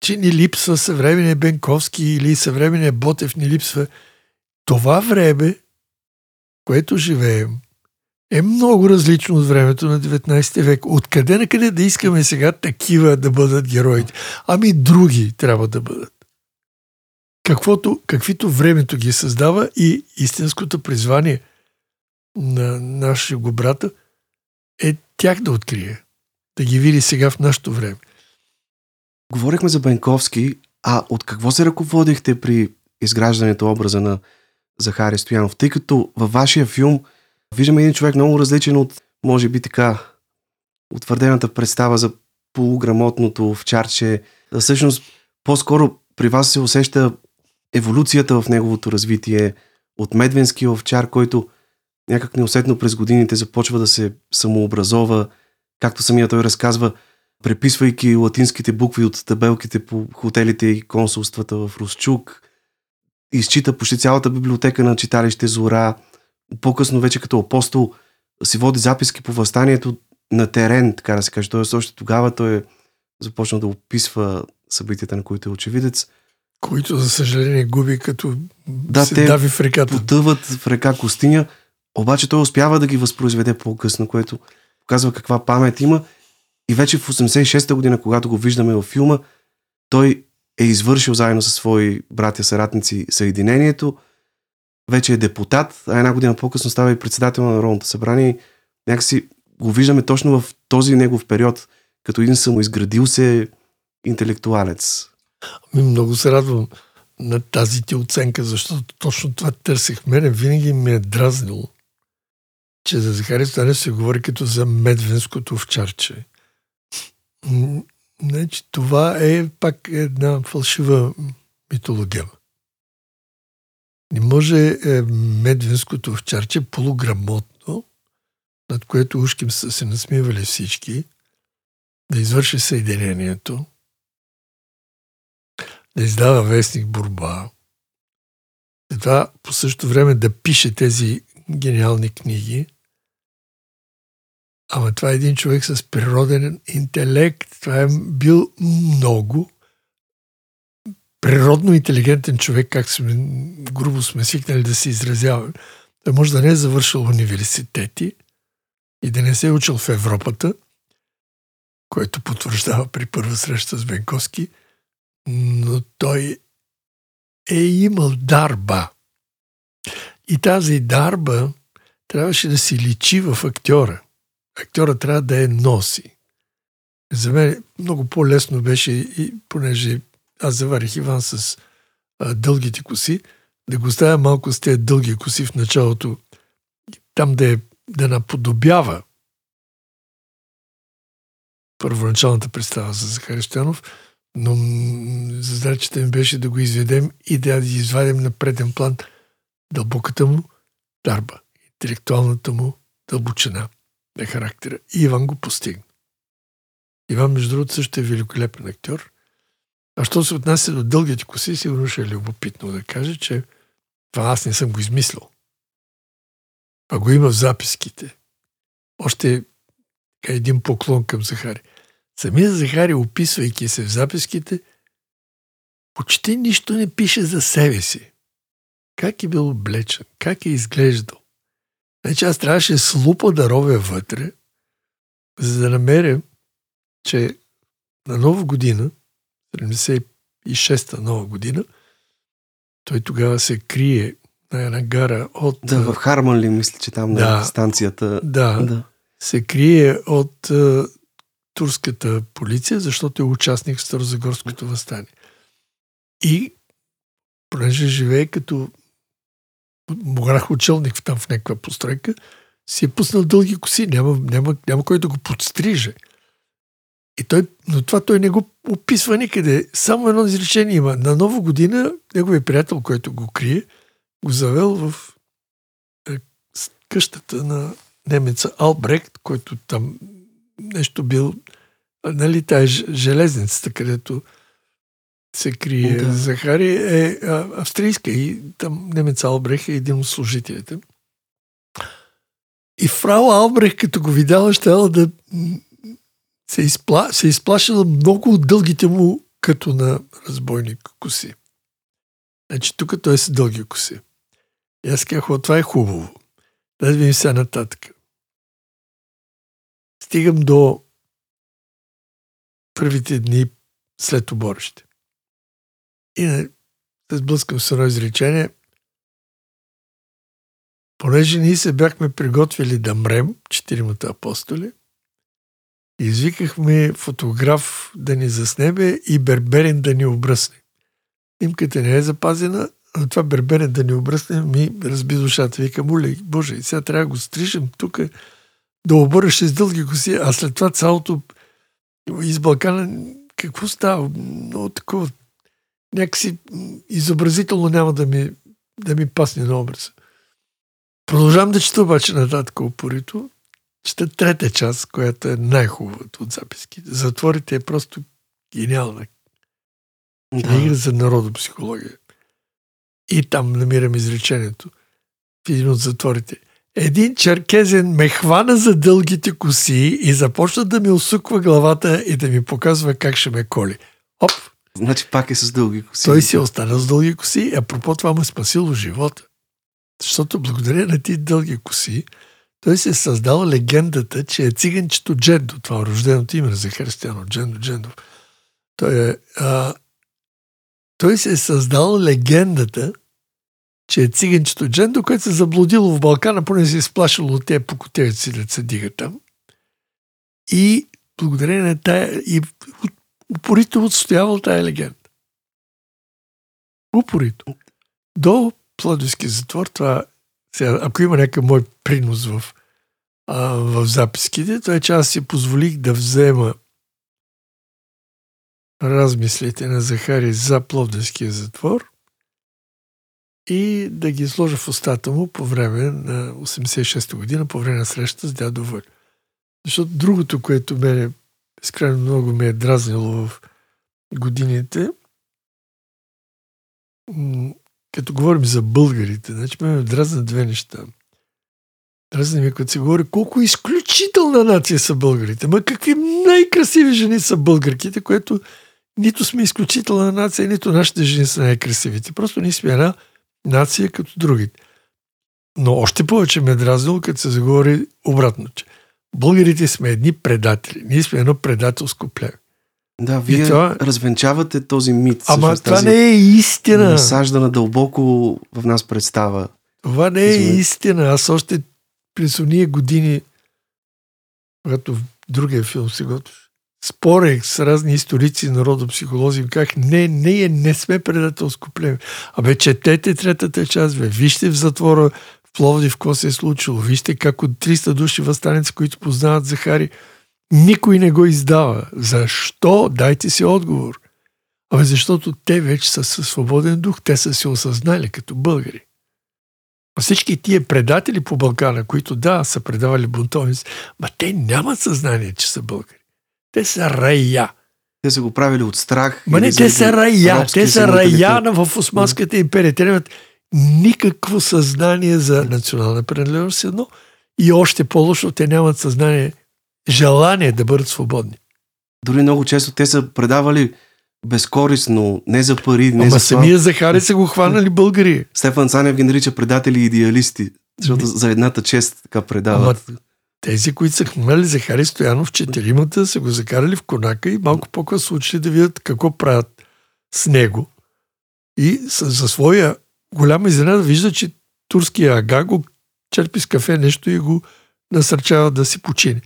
че ни липсва съвременния Бенковски или съвременния Ботев ни липсва. Това време, което живеем, е много различно от времето на 19 век. Откъде на къде да искаме сега такива да бъдат героите? Ами други трябва да бъдат. Каквото, каквито времето ги създава и истинското призвание на нашия го брата е тях да открие. Да ги види сега в нашето време. Говорихме за Бенковски, А от какво се ръководихте при изграждането образа на Захари Стоянов? Тъй като във вашия филм виждаме един човек много различен от, може би така, утвърдената представа за полуграмотното овчарче. Всъщност, по-скоро при вас се усеща еволюцията в неговото развитие от медвенския овчар, който някак неусетно през годините започва да се самообразова, както самия той разказва, преписвайки латинските букви от табелките по хотелите и консулствата в Русчук, изчита почти цялата библиотека на читалище Зора, по-късно вече като апостол си води записки по възстанието на терен, така да се каже. Тоест още тогава той е започнал да описва събитията, на които е очевидец. Които, за съжаление, губи като да, се те дави в реката. потъват в река Костиня, обаче той успява да ги възпроизведе по-късно, което показва каква памет има. И вече в 86-та година, когато го виждаме във филма, той е извършил заедно със свои братя съратници съединението, вече е депутат, а една година по-късно става и председател на Народното събрание. Някакси го виждаме точно в този негов период, като един самоизградил се интелектуалец. Ами много се радвам на тази ти оценка, защото точно това търсих. Мене винаги ми е дразнило, че за Захари Станев се говори като за медвенското овчарче. Значи, това е пак една фалшива митологема. Не може е, медвенското овчарче полуграмотно, над което ушки са се насмивали всички, да извърши съединението, да издава вестник борба, и това по същото време да пише тези гениални книги. Ама това е един човек с природен интелект. Това е бил много природно интелигентен човек, как сме, грубо сме свикнали да се изразяваме. Той може да не е завършил университети и да не се е учил в Европата, което потвърждава при първа среща с Бенковски, но той е имал дарба. И тази дарба трябваше да си личи в актьора. Актьора трябва да я носи. За мен много по-лесно беше, и понеже аз заварих Иван с а, дългите коси, да го оставя малко с тези дълги коси в началото, там да, е, да наподобява първоначалната представа за Захари Стоянов, но задачата ми беше да го изведем и да извадим на преден план дълбоката му дарба, интелектуалната му дълбочина на характера. И Иван го постигна. Иван, между другото, също е великолепен актьор. А що се отнася до дългите коси, сигурно ще е любопитно да кажа, че това аз не съм го измислил. А го има в записките. Още един поклон към Захари. Самия Захари, описвайки се в записките, почти нищо не пише за себе си. Как е бил облечен, как е изглеждал. Значи аз трябваше с лупа да ровя вътре, за да намеря, че на нова година 76-та нова година. Той тогава се крие на една гара от... Да, в Харман ли мисля, че там да, на станцията... Да, да, се крие от uh, турската полиция, защото е участник в Старозагорското възстание. И понеже живее като мограх учелник там в някаква постройка, си е пуснал дълги коси. Няма, няма, няма кой да го подстриже. И той, но това той не го описва никъде. Само едно изречение има. На нова година неговият приятел, който го крие, го завел в е, къщата на немеца Албрехт, който там нещо бил, нали, тая железницата, където се крие да. Захари, е австрийска и там немец Албрех е един от служителите. И фрау Албрех, като го видяла, ще да се, изпла, се изплашила много от дългите му, като на разбойник коси. Значи тук той са дълги коси. И аз казах, това е хубаво. Да видим сега нататък. Стигам до първите дни след оборище. И не, се сблъскам с едно изречение. Понеже ние се бяхме приготвили да мрем, четиримата апостоли, Извикахме фотограф да ни заснеме и Берберин да ни обръсне. Снимката не е запазена, но това бербене да ни обръсне, ми разби душата. Вика, моля, Боже, и сега трябва да го стрижем тук, да обърнеш с дълги коси, а след това цялото из Балкана, какво става? Много такова, някакси изобразително няма да ми, да ми пасне на образа. Продължавам да чета обаче нататък упорито. Чета трета част, която е най-хубавата от записките. Затворите е просто гениална. Книга да. за народопсихология. И там намирам изречението в един от затворите. Един черкезен ме хвана за дългите коси и започна да ми усуква главата и да ми показва как ще ме коли. Оп! Значи пак е с дълги коси. Той си е остана с дълги коси, а пропо това му е спасило живота. Защото благодарение на ти дълги коси, той се е създал легендата, че е циганчето Джендо. Това е рожденото име за християно. Джендо Джендов. Той, е, а, той се е създал легендата, че е циганчето Джендо, което се е заблудило в Балкана, поне се е изплашило от тези покотевици да се дига там. И благодарение на тая, и упорито отстоявал тая легенда. Упорито. До Плодовски затвор, това, сега, ако има някакъв мой принос в, а, в записките, това е, че аз си позволих да взема размислите на Захари за Пловдивския затвор и да ги сложа в устата му по време на 86-та година, по време на среща с дядо Вър. Защото другото, което мене безкрайно много ме е дразнило в годините, като говорим за българите, значи ме дразна две неща. Дразна ми, като се говори колко изключителна нация са българите. Ма какви най-красиви жени са българките, което нито сме изключителна нация, нито нашите жени са най-красивите. Просто ние сме една нация като другите. Но още повече ме е дразнило, като се заговори обратно, че българите сме едни предатели. Ние сме едно предателско племе. Да, вие това... развенчавате този мит. Ама това не е истина. Насаждана дълбоко в нас представа. Това не е Извин... истина. Аз още през уния години, когато в другия филм се готвиш, спорех с разни историци, народопсихолози, как не, не, не сме предателско племе. Абе, четете третата част, бе. Вижте в затвора в Пловдив какво се е случило. Вижте как от 300 души възстаници, които познават Захари, никой не го издава. Защо? Дайте си отговор. Абе, защото те вече са със свободен дух. Те са се осъзнали като българи. А всички тия предатели по Балкана, които да, са предавали бунтовници, ма те нямат съзнание, че са българи. Те са рая. Те са го правили от страх. Ма не, те са рая. Те са рая в Османската империя. Те нямат никакво съзнание за национална принадлежност едно и още по-лошо, те нямат съзнание, желание да бъдат свободни. Дори много често те са предавали безкорисно, не за пари, не Ама за самия Захари са го хванали българи. Стефан Цанев ги нарича предатели и идеалисти, защото за едната чест така предават. Ама тези, които са хванали Захари Стоянов, четиримата са го закарали в конака и малко по-късно учили да видят какво правят с него. И за своя голяма изненада вижда, че турския ага го черпи с кафе нещо и го насърчава да си почине.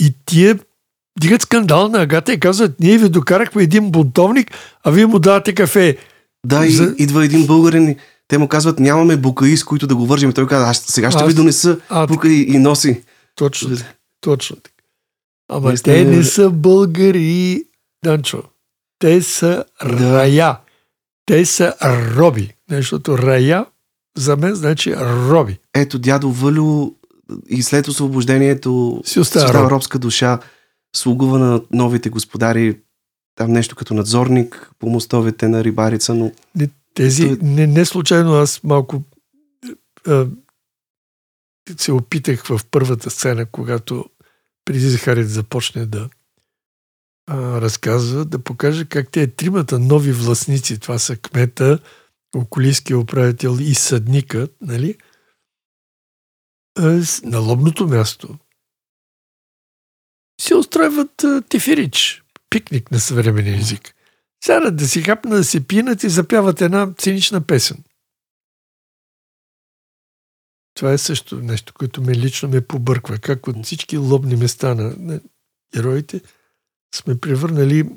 И тия дигат скандал на Агата и казват, ние ви докарахме един бунтовник, а вие му давате кафе. Да, За... и идва един българин, те му казват, нямаме букаи, с които да го вържим. Той казва, аз сега ще аз... ви донеса а, букаи и носи. Точно, точно така. Ама не те не са българи, Данчо. Те са да. рая. Те са роби. Защото рая за мен значи роби. Ето, дядо Вълю и след освобождението си остава роб. робска душа, слугува на новите господари, там нещо като надзорник по мостовете на рибарица, но... Не, тези, не, не случайно аз малко а, се опитах в първата сцена, когато преди Захари да започне да а, разказва, да покаже как те тримата нови властници, това са кмета, околийския управител и съдника, нали, на лобното място си устройват тефирич, пикник на съвременен език. Сядат да си хапнат, да се пинат и запяват една цинична песен. Това е също нещо, което ме лично ме побърква. Как от всички лобни места на, на героите сме превърнали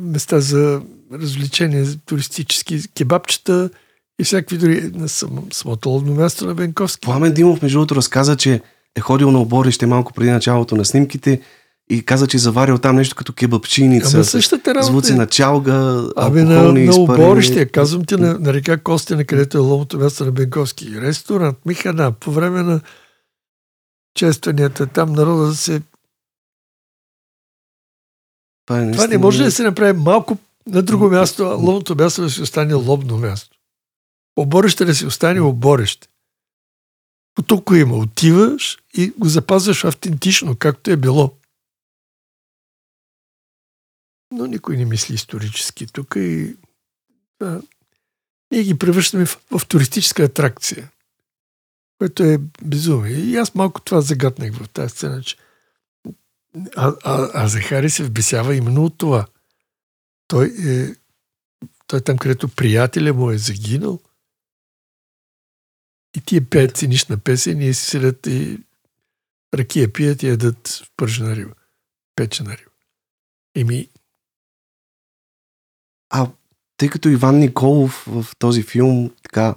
места за развлечения туристически, кебабчета и всякакви дори на сам, самото лобно място на Бенковски. Пламен Димов, между другото, разказа, че е ходил на оборище малко преди началото на снимките и каза, че е заварил там нещо като кебапчиница. Ама същата работа. Звуци е. на чалга, Ами на, на оборище, казвам ти на, на река Костина, където е ломото място на Бенковски. Ресторант, Михана, по време на честванията, там народа се... Това, е Това не може да се направи малко на друго място, а лобното място да си остане лобно място. Оборище да си остане оборище. По толкова има. Отиваш и го запазваш автентично, както е било. Но никой не мисли исторически тук и а, ние ги превръщаме в, в туристическа атракция, което е безумие. И аз малко това загаднах в тази сцена, че а, а, а Захари се вбесява именно от това. Той е, той е там, където приятеля му е загинал и тия пеят цинична песен и си седят и ракия пият и ядат пържена риба, печена риба. Еми, А тъй като Иван Николов в този филм така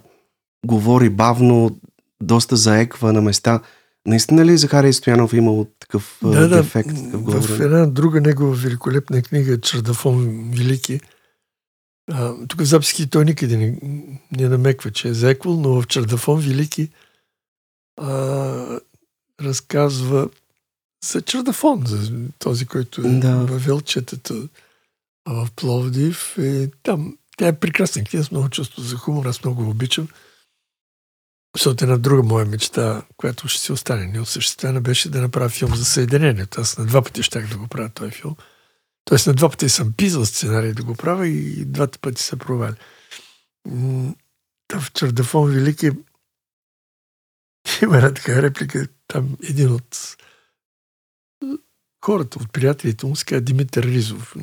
говори бавно, доста заеква на места, наистина ли Захария Стоянов е имал такъв да, да, дефект? Такъв в говорене? една друга негова великолепна книга Чардафон Велики, а, тук в записки той никъде не, не намеква, че е зеквал, но в Чардафон Велики а, разказва за Чардафон, за този, който е Да. въвел четата в Пловдив. И там, тя е прекрасна книга с много чувство за хумор, аз много го обичам. Защото една друга моя мечта, която ще си остане неосъществена, беше да направя филм за Съединението. Аз на два пъти щях да го правя този филм. Тоест на два пъти съм писал сценарий да го правя и двата пъти се провали. М, та В Чардафон Велики има една така реплика, там един от хората, от приятелите му, се Димитър Ризов.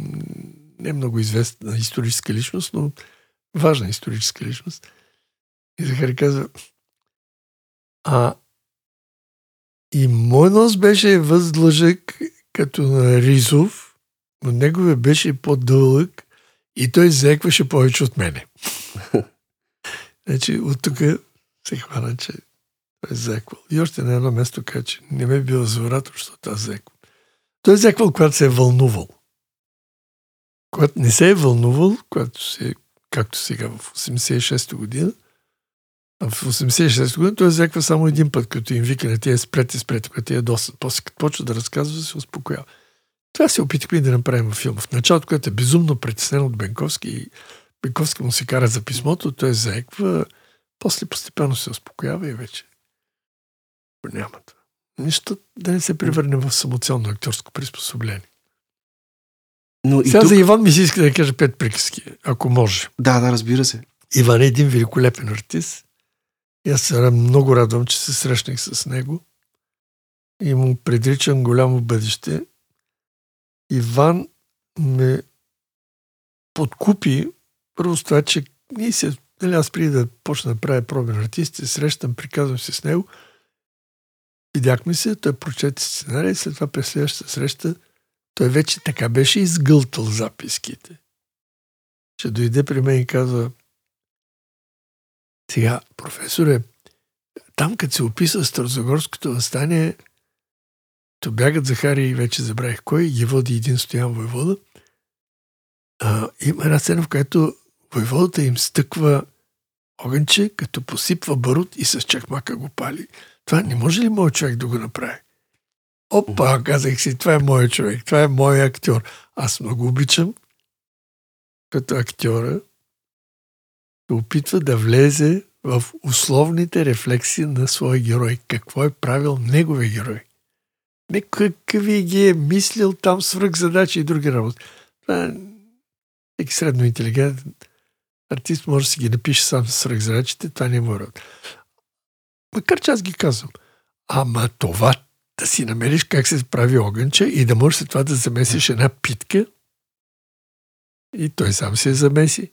Не е много известна историческа личност, но важна историческа личност. И Захари казва, а и мой нос беше въздлъжък като на Ризов, но неговия беше по-дълъг и той зекваше повече от мене. значи от тук се хвана, че той е зеквал. И още на едно място каза, че не ме е бил за оратор, защото аз зеквам. Той е зеквал, когато се е вълнувал. Когато не се е вълнувал, когато се, както сега в 86-та година, в 86 година той зеква само един път, като им вика на тия спрете, спрете, като тия доста. После като почва да разказва, се успокоява. Това се опитахме да направим във филма. В началото, когато е безумно притеснен от Бенковски и Бенковски му се кара за писмото, той заеква, после постепенно се успокоява и вече няма това. Нищо да не се превърне в самоцелно актьорско приспособление. Но и Сега тук... за Иван ми се иска да кажа пет приказки, ако може. Да, да, разбира се. Иван е един великолепен артист. И аз се много радвам, че се срещнах с него и му предричам голямо бъдеще. Иван ме подкупи първо с това, че ние се, нали, аз преди да почна да правя пробен артист, се срещам, приказвам се с него. Видяхме се, той прочете сценарий, след това през следващата среща той вече така беше изгълтал записките. Ще дойде при мен и казва, сега, професоре, там като се описва Старозагорското възстание, то бягат Захари и вече забравих кой, ги води един стоян войвода. А, има една сцена, в която войводата им стъква огънче, като посипва барут и с чакмака го пали. Това не може ли моят човек да го направи? Опа, казах си, това е моят човек, това е моят актьор. Аз много обичам като актьора да опитва да влезе в условните рефлекси на своя герой. Какво е правил неговия герой. Не какви ги е мислил там свръх задачи и други работи. Това е всеки средно интелигентен артист може да си ги напише сам свръх задачите, това не е моя работа. Макар че аз ги казвам. Ама това да си намериш как се прави огънче и да можеш след това да замесиш една питка и той сам се замеси.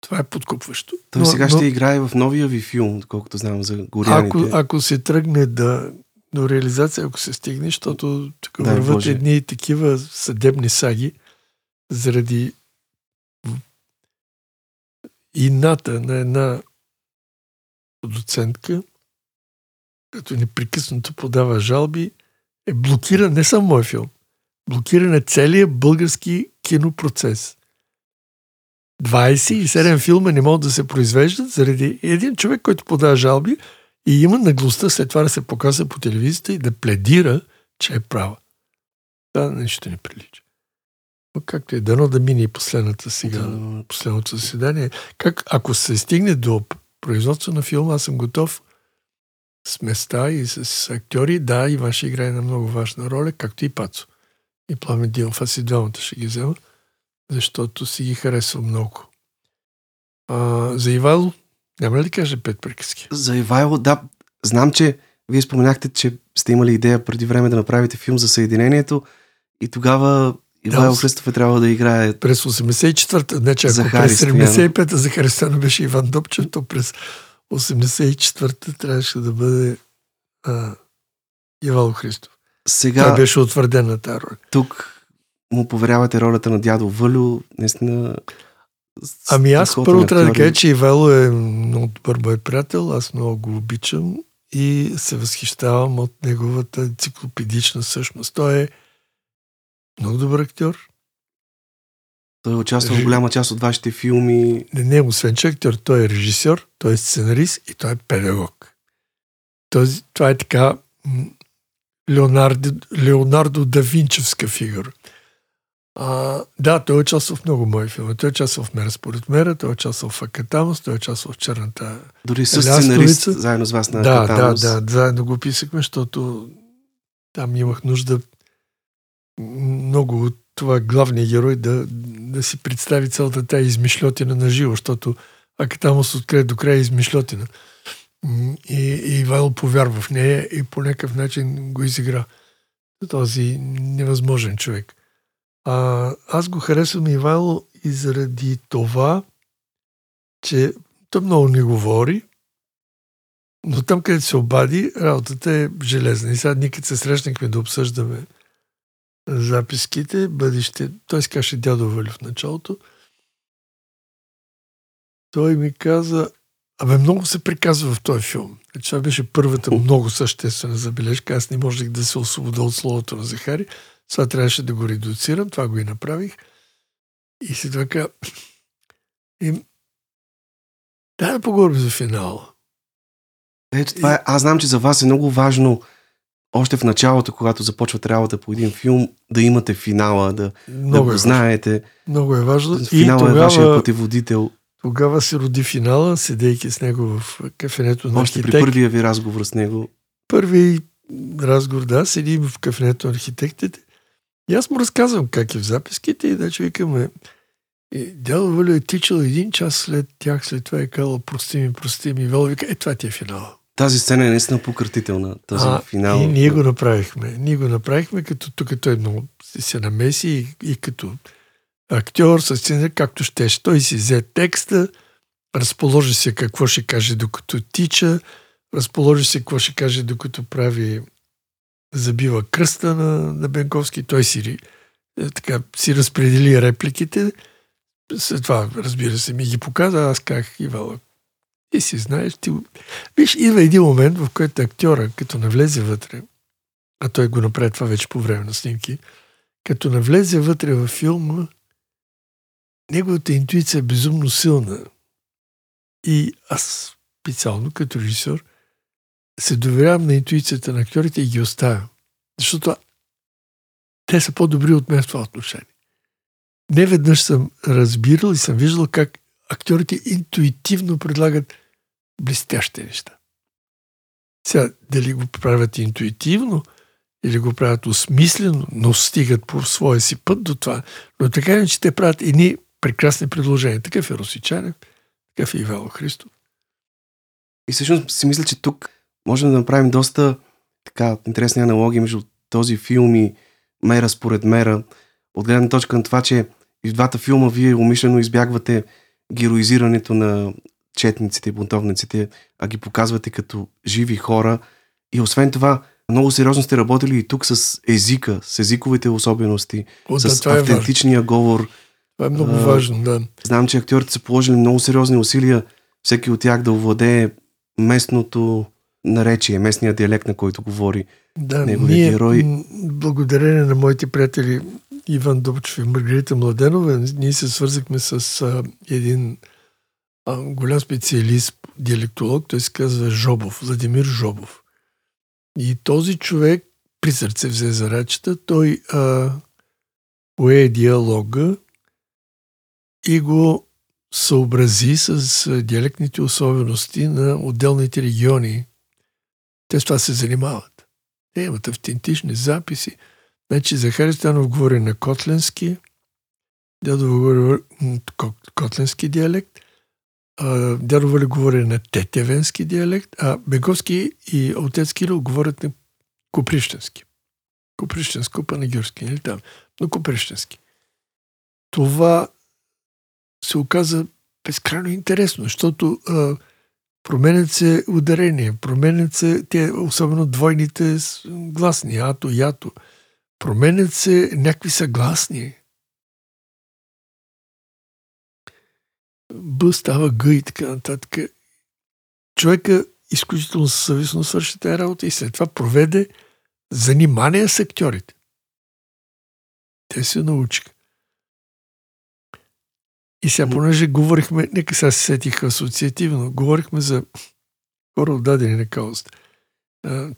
Това е подкупващо. Той но, сега но, ще играе в новия ви филм, колкото знам за горяните. Ако, ако се тръгне да, до реализация, ако се стигне, защото тук да, върват Боже. едни такива съдебни саги заради ината на една продуцентка, като непрекъснато подава жалби, е блокира не само мой филм, блокира на целия български кинопроцес. 27 филма не могат да се произвеждат заради един човек, който подава жалби и има наглостта след това да се показва по телевизията и да пледира, че е права. Да, нещо не прилича. Но както е, дано да мине и последната сега, да. последното заседание. Как, ако се стигне до производство на филма, аз съм готов с места и с актьори. Да, Иван ще играе на много важна роля, както и Пацо. И Пламен Дилов. Аз и двамата ще ги взема, защото си ги харесва много. А, за Ивайло, няма ли кажа пет приказки? За Ивайло, да. Знам, че вие споменахте, че сте имали идея преди време да направите филм за Съединението и тогава Ивайло да, Христов е трябвало да играе. През 84-та, не че ако през 75-та за Християно беше Иван Добчев, то през 84-та трябваше да бъде а, Ивайло Христов. Сега, Той беше утвърден на тази роля. Тук му поверявате ролята на дядо Вълю, наистина... Ами аз първо трябва да кажа, че Ивайло е много добър мой приятел, аз много го обичам и се възхищавам от неговата енциклопедична същност. Той е много добър актьор. Той е участвал в голяма част от вашите филми. Не, не, освен че актьор, той е режисьор, той е сценарист и той е педагог. Този, това е така Леонардо, Леонардо да Винчевска фигура. А, да, той е участвал в много мои филми. Той е участвал в Мера според мера, той е участвал в Акатамос, той е участвал в Черната Дори с сценарист, заедно с вас на да, Акатамос. Да, да, заедно го писахме, защото там имах нужда много от това главния герой да, да си представи цялата тази измишлетина на живо, защото Акатамос от край до край е измишлетина. И, и Ивайло повярва в нея и по някакъв начин го изигра този невъзможен човек. А, аз го харесвам Ивайло и заради това, че той много не говори, но там, където се обади, работата е железна. И сега ние като се срещнахме да обсъждаме записките, бъдеще, той си каже дядо Вали в началото, той ми каза, абе много се приказва в този филм. Значи, това беше първата много съществена забележка. Аз не можех да се освобода от словото на Захари. Това трябваше да го редуцирам, това го и направих. И си така, и... дай да поговорим за финала. Ето това е, аз знам, че за вас е много важно още в началото, когато започвате работа по един филм, да имате финала, да, много да го е знаете. Много е важно. Финала и тогава, е вашия пътеводител. Тогава се роди финала, седейки с него в кафенето на Още при първия ви разговор с него. Първи разговор, да, седим в кафенето на архитектите. И аз му разказвам как е в записките и че викаме и дядо Валю е тичал един час след тях, след това е казал прости ми, прости ми. Вало вика, е това ти е финала. Тази сцена е наистина пократителна, този а, финал. И ние го направихме. Ние го направихме, като тук той много се намеси и, и като актьор, с сцена, както щеше. Той си взе текста, разположи се какво ще каже докато тича, разположи се какво ще каже докато прави забива кръста на, на Бенковски. Той си, е, така, си разпредели репликите. След това, разбира се, ми ги показа. Аз казах, Ивала, ти си знаеш, ти... Виж, идва един момент, в който актьора, като навлезе вътре, а той го направи това вече по време на снимки, като навлезе вътре във филма, неговата интуиция е безумно силна. И аз специално като режисьор се доверявам на интуицията на актьорите и ги оставям. Защото те са по-добри от мен в това отношение. Не веднъж съм разбирал и съм виждал как актьорите интуитивно предлагат блестящи неща. Сега, дали го правят интуитивно или го правят осмислено, но стигат по своя си път до това. Но така е, че те правят едни прекрасни предложения. Такъв е Росичанев, такъв е Ивало Христов. И всъщност си мисля, че тук можем да направим доста така интересни аналогии между този филм и Мера според Мера. От гледна точка на това, че и в двата филма вие умишлено избягвате героизирането на четниците и бунтовниците, а ги показвате като живи хора. И освен това, много сериозно сте работили и тук с езика, с езиковите особености, О, с да, автентичния е говор. Това е много А, важно, да. Знам, че актьорите са положили много сериозни усилия всеки от тях да овладее местното наречие, местния диалект, на който говори. Да, неговият ние, герой. благодарение на моите приятели Иван Добчев и Маргарита Младенова, ние се свързахме с а, един а, голям специалист, диалектолог, той се казва Жобов, Владимир Жобов. И този човек при сърце взе за рачета, той а, пое диалога и го съобрази с диалектните особености на отделните региони. Те с това се занимават. Те имат автентични записи. Значи Захари Станов говори на котленски, дядо говори котленски диалект, а, дядо Вали говори на тетевенски диалект, а Беговски и отец Кирил говорят на коприщенски. Коприщенско, панагюрски, или там, но коприщенски. Това се оказа безкрайно интересно, защото а, променят се ударения, променят се те, особено двойните гласни, ато, ято. Променят се някакви съгласни. Б става Г и така нататък. Човека изключително съвестно свърши тази работа и след това проведе занимания с актьорите. Те се научиха. И сега, понеже говорихме, нека сега се сетих асоциативно, говорихме за хора отдадени на каузата.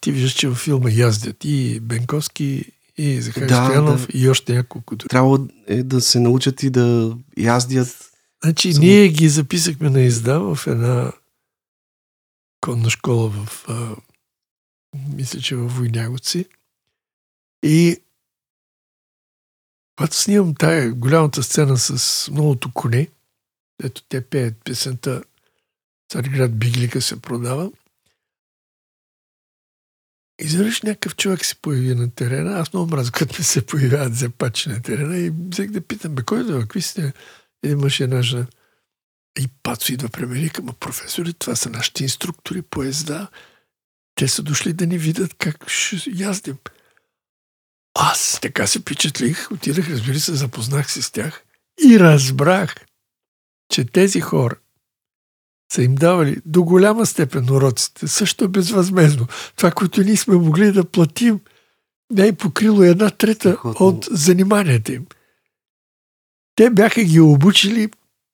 Ти виждаш, че във филма яздят и Бенковски, и Захари Да, Стоянов, да. и още няколко други. Трябва е да се научат и да яздят. Значи, Само- ние ги записахме на изда в една конна школа в, а, мисля, че във Войнягоци. И когато снимам тая голямата сцена с многото коне, ето те пеят песента Царград Биглика се продава, Изведнъж някакъв човек се появи на терена. Аз много мразя, като ми се появяват зепачи на терена и взех да питам, бе, кой е това? Какви сте? Един мъж и една жена. И Пацо идва при мен и казва, професори, това са нашите инструктори по езда. Те са дошли да ни видят как ще яздим. Аз така се впечатлих, отидах, разбира се, запознах се с тях и разбрах, че тези хора са им давали до голяма степен уроците, също безвъзмезно. Това, което ние сме могли да платим, не е покрило една трета от заниманията им. Те бяха ги обучили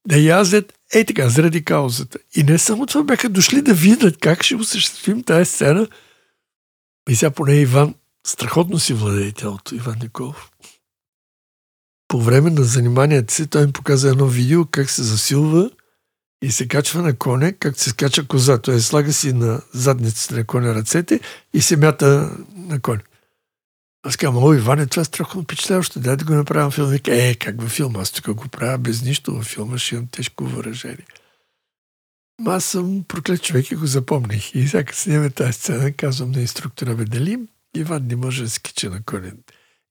да язят е така, заради каузата. И не само това, бяха дошли да видят как ще осъществим тази сцена. И сега поне Иван страхотно си владее тялото, Иван Николов. По време на заниманията си той им показа едно видео как се засилва и се качва на коне, как се скача коза. Той слага си на задницата на коня ръцете и се мята на коня. Аз казвам, о, Иване, това е страхотно впечатляващо. Дай да го направим филм. Е, как във филма? Аз тук го правя без нищо във филма, ще имам тежко въражение. Аз съм проклет човек и го запомних. И сега снимаме тази сцена, казвам на инструктора, бе, дали Иван не може да се качи на коня?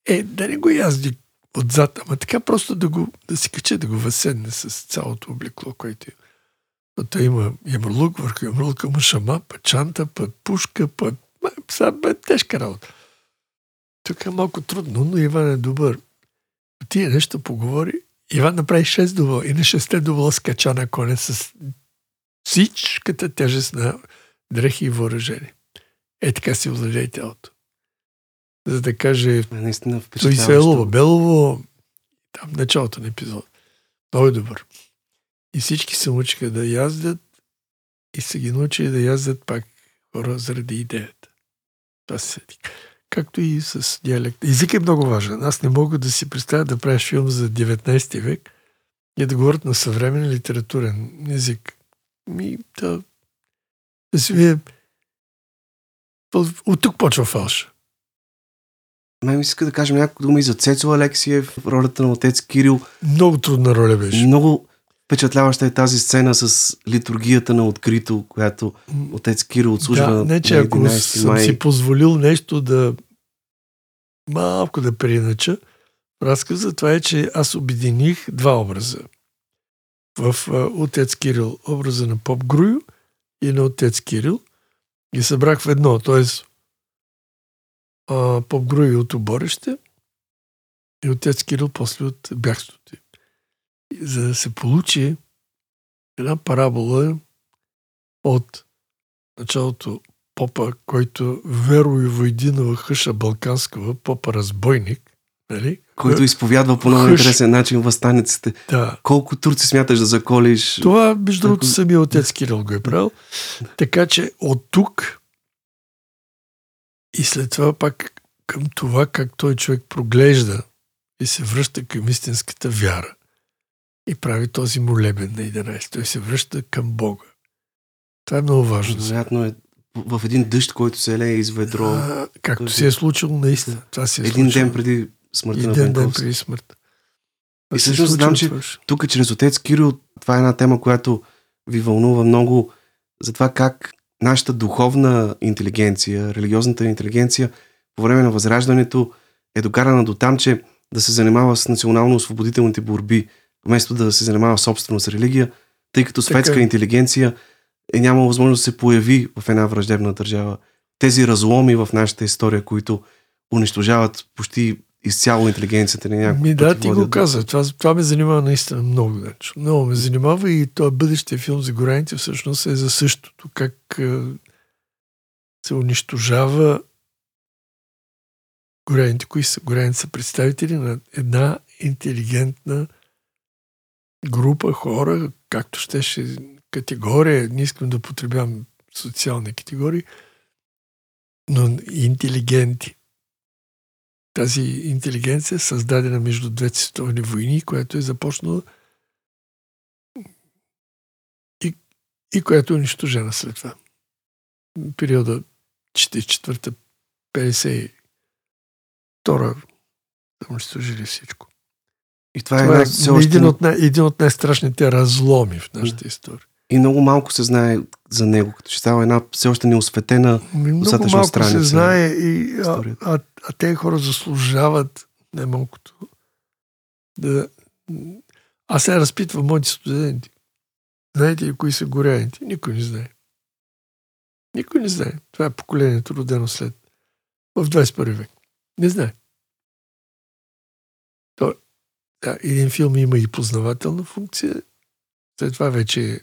Е, да не го язди отзад, ама така просто да, го, да си качи, да го възседне с цялото облекло, което има. Той има ямрлук, върху ямрлука му шама, па чанта, па пушка, па... Сега бе тежка работа. Тук е малко трудно, но Иван е добър. Тия нещо поговори. Иван направи 6 дубла и на 6 дубла скача на коня с всичката тежест на дрехи и въоръжение. Е така си владее тялото. За да каже Е, Наистина той се е впечатляващо. Белово, там началото на епизод. Много е добър. И всички се научиха да яздят и са ги научили да яздят пак хора заради идеята. Това се сетих. Както и с диалект. Език е много важен. Аз не мога да си представя да правиш филм за 19 век и да говорят на съвременен литературен език. Ми, да, вие... От тук почва фалша. Мен ми иска да кажем няколко думи за Цецо Алексиев, ролята на отец Кирил. Много трудна роля беше. Много впечатляваща е тази сцена с литургията на открито, която отец Кирил отслужва да, не, че на ако 11 съм май. си позволил нещо да малко да преинача разказа, това е, че аз обединих два образа. В Отец Кирил образа на Поп Грую и на Отец Кирил ги събрах в едно, т.е. Поп Грую от оборище и Отец Кирил после от бягството. за да се получи една парабола от началото попа, който Веро и Войдинова хъша Балканскава, попа разбойник, нали? Който изповядва по много интересен начин възстаниците. Да. Колко турци смяташ да заколиш? Това, между другото, Ако- самия отец Кирил го е правил. Така че от тук и след това пак към това как той човек проглежда и се връща към истинската вяра и прави този молебен на 11. Той се връща към Бога. Това е много важно. Вероятно е в един дъжд, който се лее из ведро. А, както Този- се е случило наистина. Това се е един случило. ден преди смъртта на Един ден преди смърт. И всъщност знам, че тук чрез отец Кирил, това е една тема, която ви вълнува много за това как нашата духовна интелигенция, религиозната интелигенция по време на Възраждането е докарана до там, че да се занимава с национално-освободителните борби, вместо да се занимава собствено с религия, тъй като Така светска е. интелигенция е нямала възможност да се появи в една враждебна държава. Тези разломи в нашата история, които унищожават почти изцяло интелигенцията ни. няколко Ми да, ти го до- каза. Това, това ме занимава наистина много. Значи. Много ме занимава и този бъдещия филм за горените всъщност е за същото. Как е, се унищожава горените. Кои са? Горените са представители на една интелигентна група хора, както щеше категория, не искам да потребявам социални категории, но интелигенти тази интелигенция, създадена между двете световни войни, която е започнала и, и която е унищожена след това. Периода 44-та, 52 са унищожили всичко. И това, е, Това е една, все още, един от, най- един от най-страшните разломи в нашата история. И много малко се знае за него, като че става една все още неосветена. Ми, Много Достатъчно малко се страница знае, и, а, а, а те хора заслужават най-малкото да... Аз сега разпитвам моите студенти. Знаете ли кои са горяните? Никой не знае. Никой не знае. Това е поколението родено след в 21 век. Не знае. То, да, един филм има и познавателна функция. След това вече е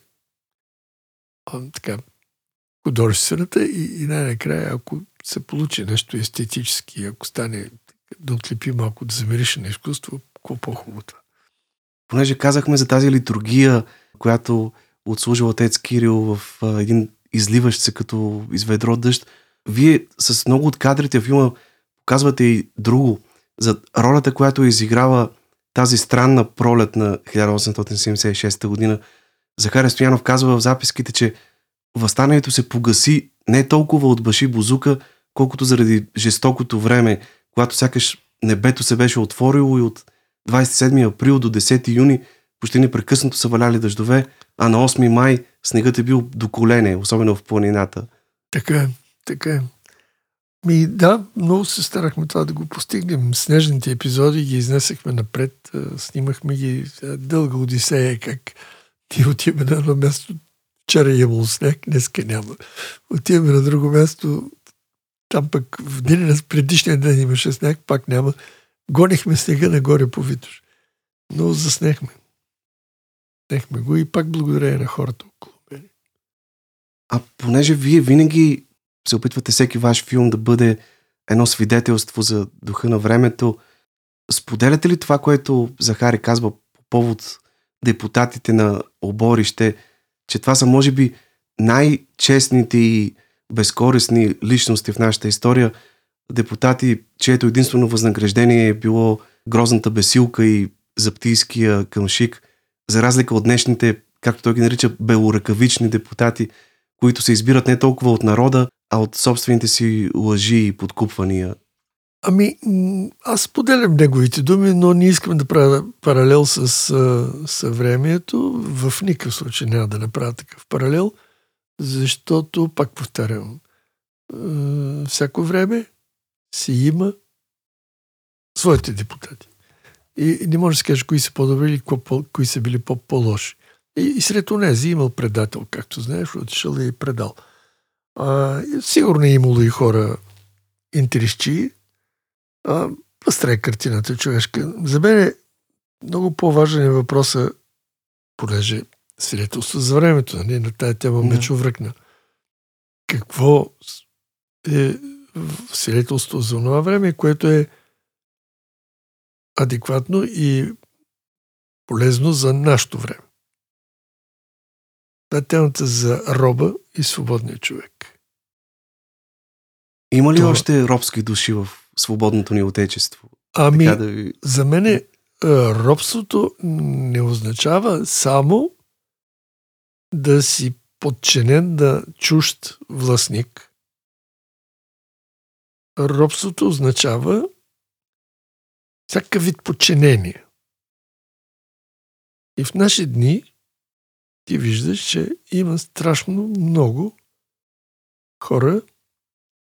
така, художествената и, и най-накрая, ако се получи нещо естетически, ако стане да отлепи малко, да замириш на изкуство, какво по-хубаво това. Понеже казахме за тази литургия, която отслужил отец Кирил в един изливащ се като изведро дъжд. Вие с много от кадрите в филма показвате и друго за ролята, която изиграва тази странна пролет на 1876 година. Захаря Стоянов казва в записките, че възстанието се погаси не толкова от Баши Бузука, колкото заради жестокото време, когато сякаш небето се беше отворило и от 27 април до 10 юни почти непрекъснато са валяли дъждове, а на 8 май снегът е бил до колене, особено в планината. Така е, така е. Ми да, много се старахме това да го постигнем. Снежните епизоди ги изнесахме напред, снимахме ги дълга одисея, как ти отиваме на едно място, вчера е имало снег, днеска няма. Отиваме на друго място, там пък в деня на предишния ден имаше сняг, пак няма. Гонихме снега нагоре по Витош. Но заснехме. Снехме го и пак благодарение на хората около мен. А понеже вие винаги се опитвате всеки ваш филм да бъде едно свидетелство за духа на времето, споделяте ли това, което Захари казва по повод депутатите на оборище, че това са може би най-честните и безкорисни личности в нашата история, депутати, чието единствено възнаграждение е било грозната бесилка и заптийския къмшик, за разлика от днешните, както той ги нарича, белоръкавични депутати, които се избират не толкова от народа, а от собствените си лъжи и подкупвания. Ами, аз поделям неговите думи, но не искам да правя паралел с съвремието. В никакъв случай няма да направя такъв паралел, защото, пак повтарям, всяко време си има своите депутати. И, не може да се каже кои са по-добри или кои са били по- по-лоши. И, и сред онези имал предател, както знаеш, отишъл и предал. А, сигурно е имало и хора интересчии, а, пъстра е картината човешка. За мен е много по-важен е въпроса понеже свидетелство за времето, нали, на тая тема Да. Мечо връкна. Какво е свидетелство за това време, което е адекватно и полезно за нашето време. Това е темата за роба и свободния човек. Има ли Това- още робски души в свободното ни отечество? Ами, Така да ви... за мен е, робството не означава само да си подчинен на чужд властник. Робството означава всякакъв вид подчинение. И в наши дни ти виждаш, че има страшно много хора,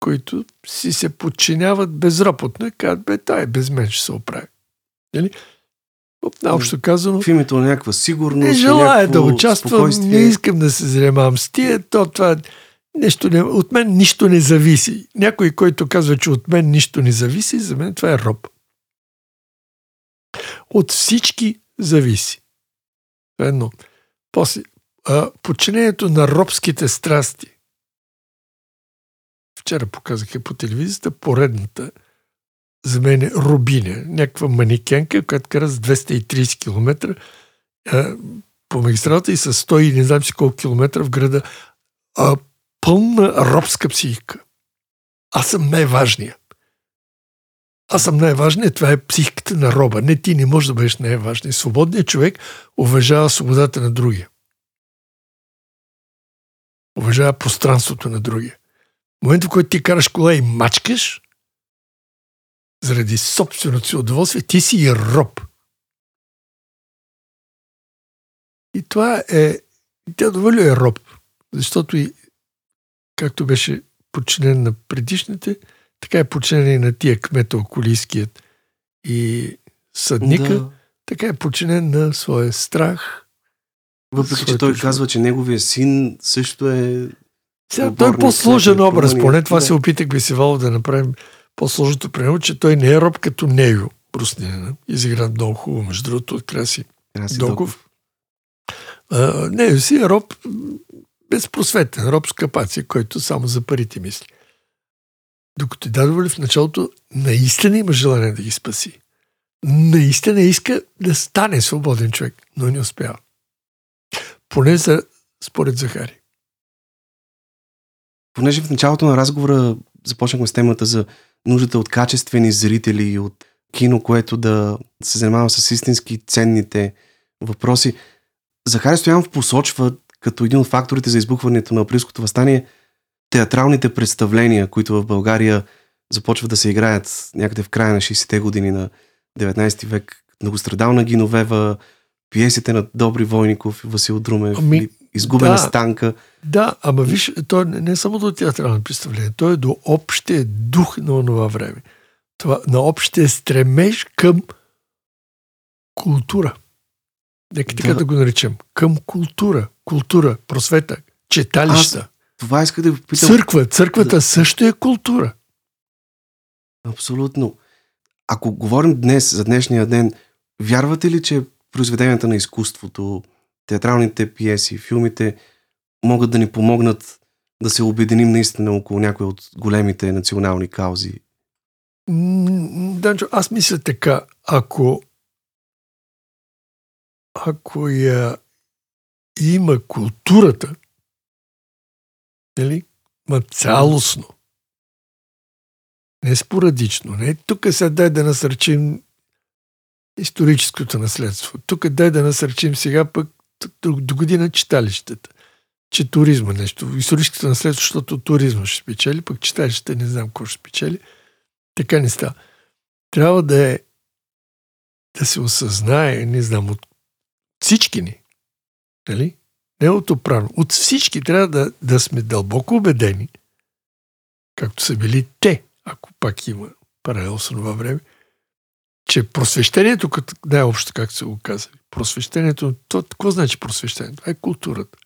които си се подчиняват безропотно и казват, бе, тай, без мен ще се оправи. Нали? Наобщо казано, В името на някаква сигурност, не желая да участвам, не искам да се занимавам с тия, то това нещо не, от мен нищо не зависи. Някой, който казва, че от мен нищо не зависи, за мен това е роб. От всички зависи. Това е Едно. После, а, подчинението на робските страсти. Вчера показаха по телевизията поредната за мен е Рубиня, някаква манекенка, която кара с 230 км а, по магистралата и с 100 и не знам си колко километра в града. А, пълна робска психика. Аз съм най-важния. Аз съм най-важният, това е психиката на роба. Не ти не можеш да бъдеш най-важният. Свободният човек уважава свободата на другия. Уважава пространството на другия. Момента, в който ти караш кола и мачкаш, заради собственото си удоволствие, ти си и роб. И това е... Тя доволно е роб, защото и както беше подчинен на предишните, така е подчинен и на тия кмета околийският и съдника, Да. така е подчинен на своя страх. Въпреки, че той живот. казва, че неговия син също е... Сега той е по-сложен образ, поне това Да. се опитахме си Вало да направим по-сложното примерно, че той не е роб като Нею, руснина. Изигран много хубаво, между другото, от Краси Краси Доков. А, не, си е роб безпросветен, роб с капаци, който само за парите мисли. Докато Дадовали в началото наистина има желание да ги спаси. Наистина иска да стане свободен човек, но не успява. Поне за, според Захари. Понеже в началото на разговора започнахме с темата за нуждата от качествени зрители и от кино, което да се занимава с истински ценните въпроси. Захари Стоянов посочва като един от факторите за избухването на априлското възстание театралните представления, които в България започват да се играят някъде в края на 60-те години на 19 век. Многострадална Гиновева, пиесите на Добри Войников, Васил Друмев, Ами, Изгубена да. станка. Да, ама виж, то не е само до театрално представление, то е до общия дух на онова време. Това, на общия стремеж към култура. Нека така Да. да го наречем. Към култура. Култура, просвета, четалища, Това иска да ви попитам. църква. Църквата също е култура. Абсолютно. Ако говорим днес, за днешния ден, вярвате ли, че произведенията на изкуството, театралните пиеси, филмите могат да ни помогнат да се обединим наистина около някои от големите национални каузи? Данчо, аз мисля така, ако ако я има културата, нали, ма цялостно, не спорадично, не тук сега дай да насърчим историческото наследство, тук дай да насърчим сега пък до, година читалищата, че туризма нещо, историческото наследство, защото туризма ще спечели, пък читалищата не знам какво ще спечели. Така не става. Трябва да е да се осъзнае, не знам, от всички ни. Нали? Не от управно. От всички трябва да, да сме дълбоко убедени, както са били те, ако пак има паралел с това време, че просвещението, като най-общо, както са го казали, просвещението, то, какво значи просвещението? Това е културата.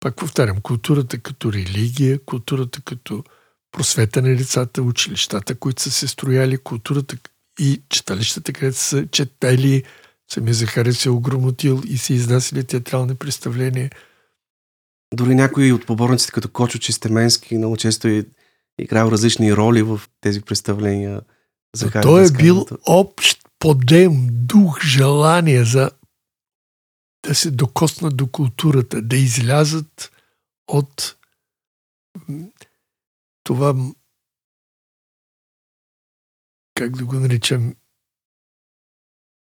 Пак повтарям, културата като религия, културата като просвета на лицата, училищата, които са се строяли, културата и читалищата, където са четали Самия Захари се огромотил и се изнасили театрални представления. Дори някои от поборниците, като Кочо Чистеменски, много често е играл различни роли в тези представления. Захари той е бил общ подем, дух, желание за да се докоснат до културата, да излязат от това, как да го наричам,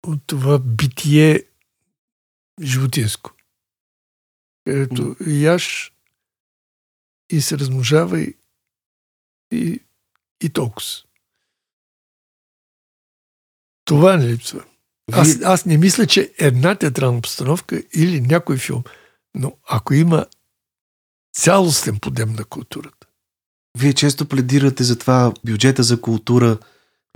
от това битие животинско. Където яш и се размножава и, и, и толкова. Това не липсва. Аз, аз не мисля, че една театрална постановка или някой филм, но ако има цялостен подем на културата. Вие често пледирате за това бюджета за култура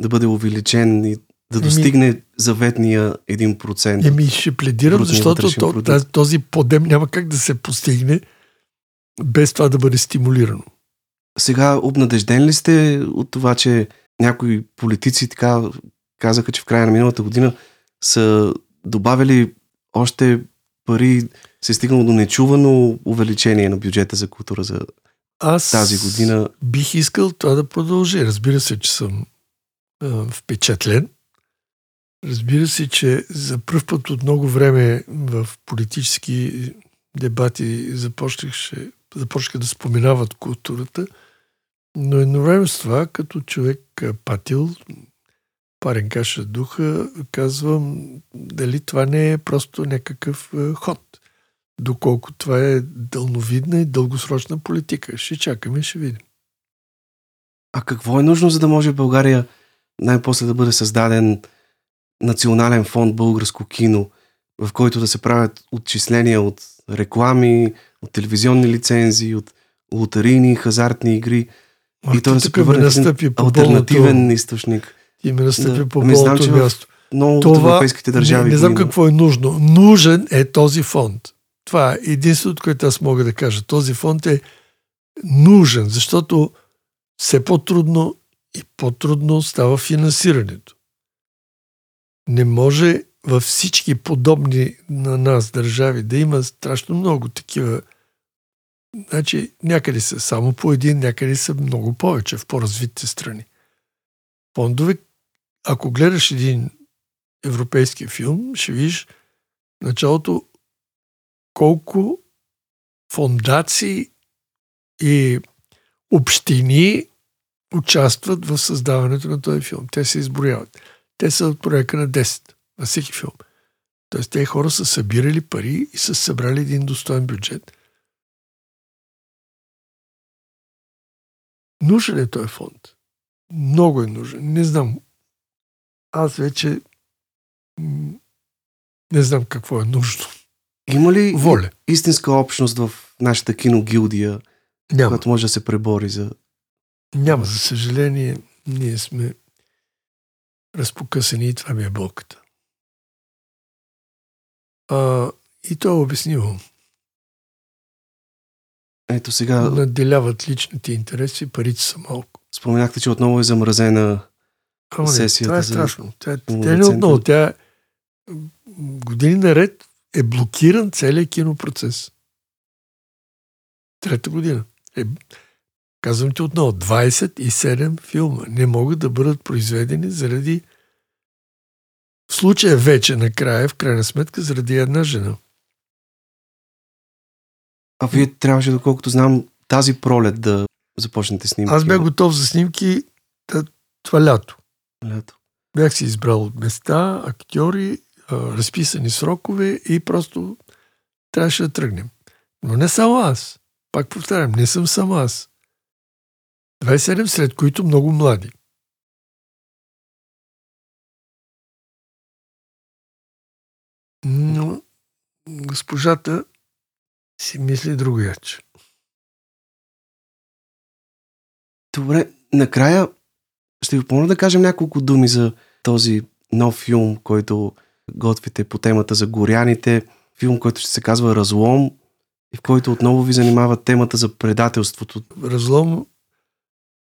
да бъде увеличен и да достигне еми, заветния 1%. Еми ще пледирам, защото то, този подем няма как да се постигне без това да бъде стимулирано. Сега обнадежден ли сте от това, че някои политици така казаха, че в края на миналата година са добавили още пари, се е стигнало до нечувано увеличение на бюджета за култура за Аз тази година. бих искал това да продължи. Разбира се, че съм е, впечатлен. Разбира се, че за първ път от много време в политически дебати започнаха, започнаха да споменават културата, но едновременно с това, като човек патил, парен каша духа, казвам дали това не е просто някакъв е, ход. Доколко това е дълновидна и дългосрочна политика. Ще чакаме, ще видим. А какво е нужно, за да може България най-после да бъде създаден национален фонд българско кино, в който да се правят отчисления от реклами, от телевизионни лицензии, от лотарийни, хазартни игри Ах, и то да се превърне в альтернативен източник и ме настъпи да. по ами, болното място. Много Това, от европейските държави. Не, не знам какво е нужно. Нужен е този фонд. Това е единственото, което аз мога да кажа. Този фонд е нужен, защото все по-трудно и по-трудно става финансирането. Не може във всички подобни на нас държави да има страшно много такива. Значи някъде са само по един, някъде са много повече в по-развитите страни. Фондове, ако гледаш един европейски филм, ще видиш началото колко фондации и общини участват в създаването на този филм. Те се изброяват. Те са от проекта на 10 на всеки филм. Тоест, тези хора са събирали пари и са събрали един достоен бюджет. Нужен е този фонд. Много е нужен. Не знам аз вече не знам какво е нужно. Има ли Воля. истинска общност в нашата киногилдия, Няма. която може да се пребори за... Няма, за съжаление, ние сме разпокъсани и това ми е болката. А, и то е обяснимо. Ето сега... Наделяват личните интереси, парите са малко. Споменахте, че отново е замразена Ама не, сесията. Това е страшно. Тя, тя не отново. Тя години наред е блокиран целият кинопроцес. Трета година. Е, казвам ти отново, 27 филма не могат да бъдат произведени заради в случая вече накрая, в крайна сметка, заради една жена. А вие трябваше, доколкото знам, тази пролет да започнете снимки. Аз бях готов за снимки това лято. Лято. Бях си избрал места, актьори, разписани срокове и просто трябваше да тръгнем. Но не само аз. Пак повтарям, не съм само аз. 27, след които много млади. Но госпожата си мисли другояче. Добре, накрая ще ви помоля да кажем няколко думи за този нов филм, който готвите по темата за горяните. Филм, който ще се казва Разлом и в който отново ви занимава темата за предателството. Разлом,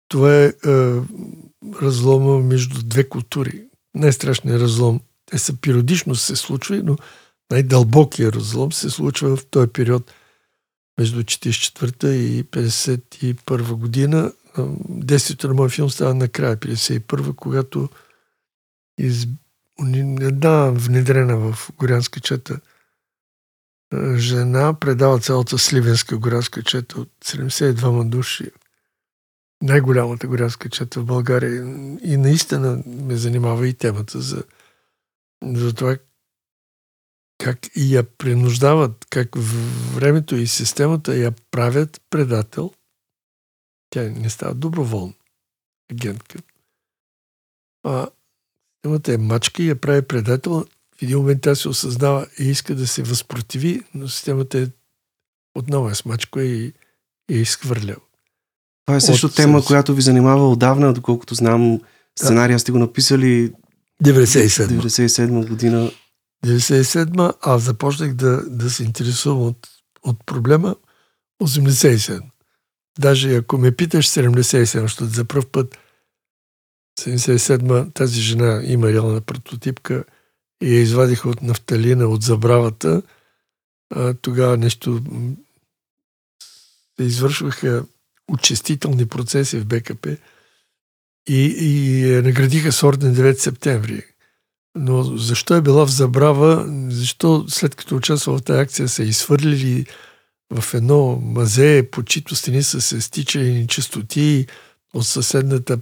това е, е разлома между две култури. Най-страшният разлом те са периодично се случвали, но най-дълбокия разлом се случва в този период между 44 и 51 година. Действието на моят филм става накрая, 51 когато из... една внедрена в Горянска чета жена предава цялата Сливенска горянска чета от 72 души. Най-голямата горянска чета в България. И наистина ме занимава и темата за, за това как и я принуждават, как времето и системата я правят предател. Тя не става доброволно агентка. А системата е мачка и я прави предател. В един момент тя се осъзнава и иска да се възпротиви, но системата е отново е смачка и, е изхвърля. Това е също От тема, която ви занимава отдавна, доколкото знам. Сценария сте го написали 97. 97 година. 97 аз започнах да, да се интересувам от, от проблема 87. Даже ако ме питаш 77, защото за първ път 77 тази жена има реална прототипка и я извадиха от нафталина, от забравата. А, тогава нещо се извършваха очистителни процеси в БКП и, и наградиха с орден 9 септември. Но защо е била в забрава? Защо след като участва в тази акция са изхвърлили в едно мазе, по чието стени са се стичали чистоти от съседната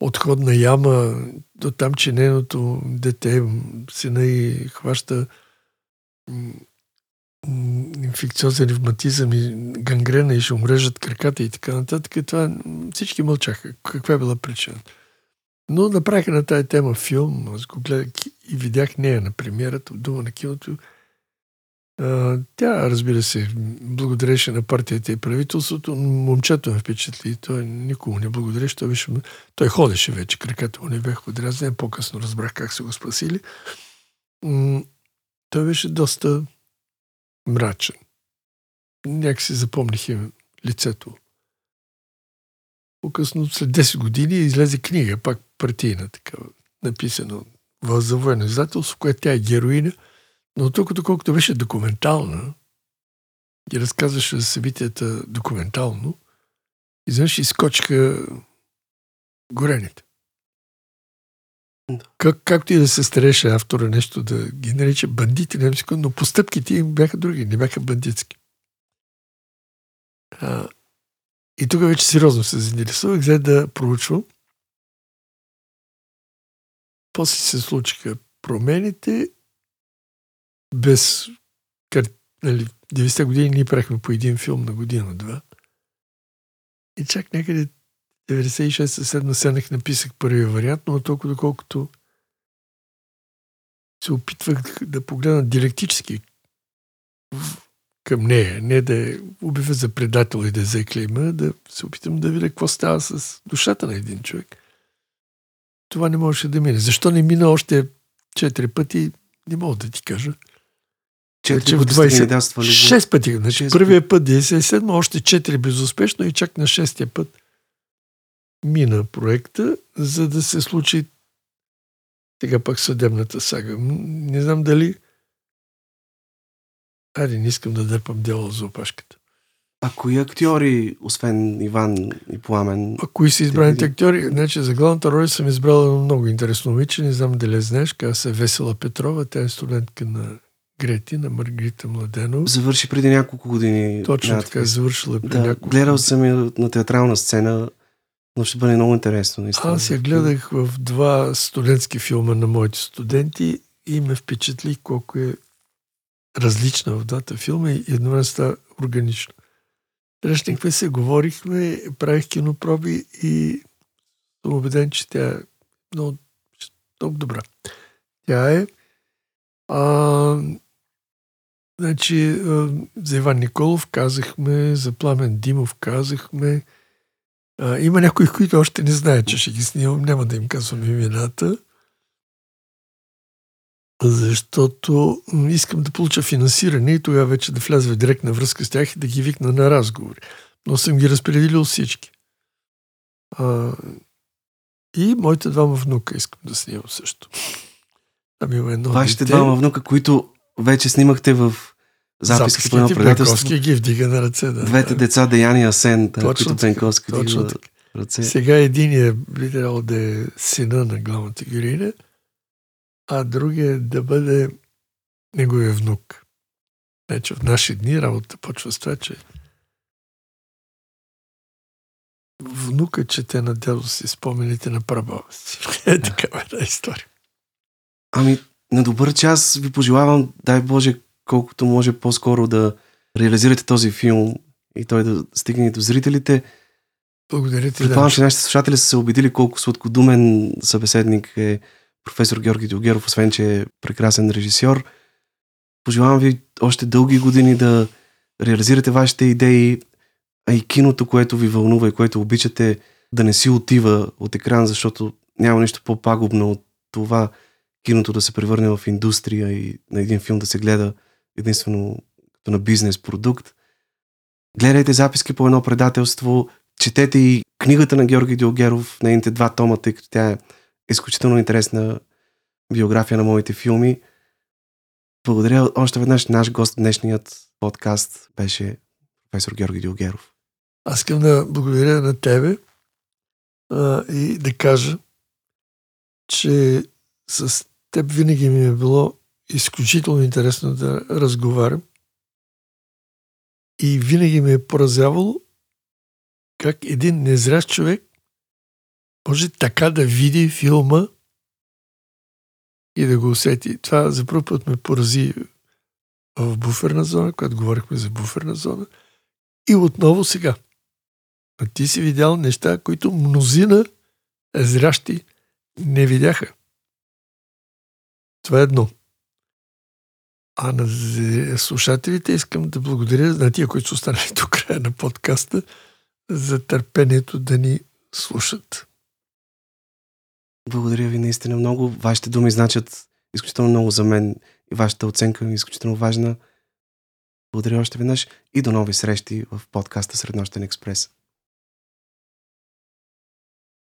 отходна яма до там, че нейното дете, сина и хваща инфекциозен ревматизъм и гангрена и ще умрежат краката и така нататък. Това всички мълчаха. Каква е била причина? Но направиха на тази тема филм, аз го гледах и видях нея на премиерата от Дума на киното. Тя, разбира се, благодареше на партията и правителството. Момчето ме впечатли. Той никому не благодареше. Той, беше, той ходеше вече, краката му не бяха подразнени. По-късно разбрах как са го спасили. той беше доста мрачен. Някак запомних им лицето. По-късно, след 10 години, излезе книга, пак партийна такава, написана за военно издателство, в което тя е героиня, но тук, доколкото беше документална и разказваше за събитията документално, изведнъж изкочиха горените. Как, както и да се стареше автора нещо да ги нарича бандити, не но постъпките им бяха други, не бяха бандитски. А, и тук вече сериозно се заинтересувах, взе да проучвам. После се случиха промените. Без... Нали, 90-те години ние правихме по един филм на година-два. И чак някъде 96-7 седнах, написах първия вариант, но толкова доколкото се опитвах да погледна директически към нея, не да я убива за предател и да заклейма, да се опитам да видя какво става с душата на един човек. Това не можеше да мине. Защо не мина още четири пъти, не мога да ти кажа. Четири пъти 20... Шест пъти. Значи, първия път 97, още четири безуспешно и чак на шестия път мина проекта, за да се случи сега пак съдебната сага. Не знам дали... Айде, не искам да дърпам дело за опашката. А кои актьори, освен Иван и Пламен? А кои са избраните актьори? Значи, за главната роля съм избрал много интересно момиче. Не знам дали знаеш. Каза се Весела Петрова. Тя е студентка на Грети, на Маргарита Младенов. Завърши преди няколко години. Точно така, завършила преди да, няколко Гледал съм я на театрална сцена. Но ще бъде много интересно. Наистина. Аз я гледах в два студентски филма на моите студенти и ме впечатли колко е различна в двата филма и едновременно става органично. Срещнахме се, говорихме, правих кинопроби и съм убеден, че тя е много, много добра. Тя е. А, значи, за Иван Николов казахме, за Пламен Димов казахме, а, има някои, които още не знаят, че ще ги снимам. Няма да им казвам имената. Защото искам да получа финансиране и тогава вече да вляза в директна връзка с тях и да ги викна на разговори. Но съм ги разпределил всички. А, и моите двама внука искам да снимам също. Там има едно Вашите дете. двама внука, които вече снимахте в записки по едно Записките предателство. Ги вдига на ръце. Да. Двете деца, Деяни и Асен, да, Точно които така, Бенковски Точно дига така. ръце. Сега единият би трябвало да е сина на главната героиня, а другия да бъде неговия внук. Значи в наши дни работа почва с това, че внука чете на дядо си спомените на прабаба си. Е такава една история. Ами, на добър час ви пожелавам, дай Боже, колкото може по-скоро да реализирате този филм и той да стигне до зрителите. Благодаря ти, Предполагам, да. че нашите слушатели са се убедили колко сладкодумен събеседник е професор Георги Дилгеров, освен че е прекрасен режисьор. Пожелавам ви още дълги години да реализирате вашите идеи, а и киното, което ви вълнува и което обичате, да не си отива от екран, защото няма нищо по-пагубно от това киното да се превърне в индустрия и на един филм да се гледа единствено като на бизнес продукт. Гледайте записки по едно предателство, четете и книгата на Георги Диогеров, нейните два тома, тъй като тя е изключително интересна биография на моите филми. Благодаря още веднъж. Наш гост днешният подкаст беше професор Георги Диогеров. Аз искам да благодаря на тебе а, и да кажа, че с теб винаги ми е било изключително интересно да разговарям и винаги ме е поразявало как един незрящ човек може така да види филма и да го усети. Това за първ път ме порази в буферна зона, когато говорихме за буферна зона. И отново сега. А ти си видял неща, които мнозина зрящи не видяха. Това е едно. А на слушателите искам да благодаря на тия, които са останали до края на подкаста, за търпението да ни слушат. Благодаря ви наистина много. Вашите думи значат изключително много за мен и вашата оценка е изключително важна. Благодаря още веднъж и до нови срещи в подкаста Среднощен експрес.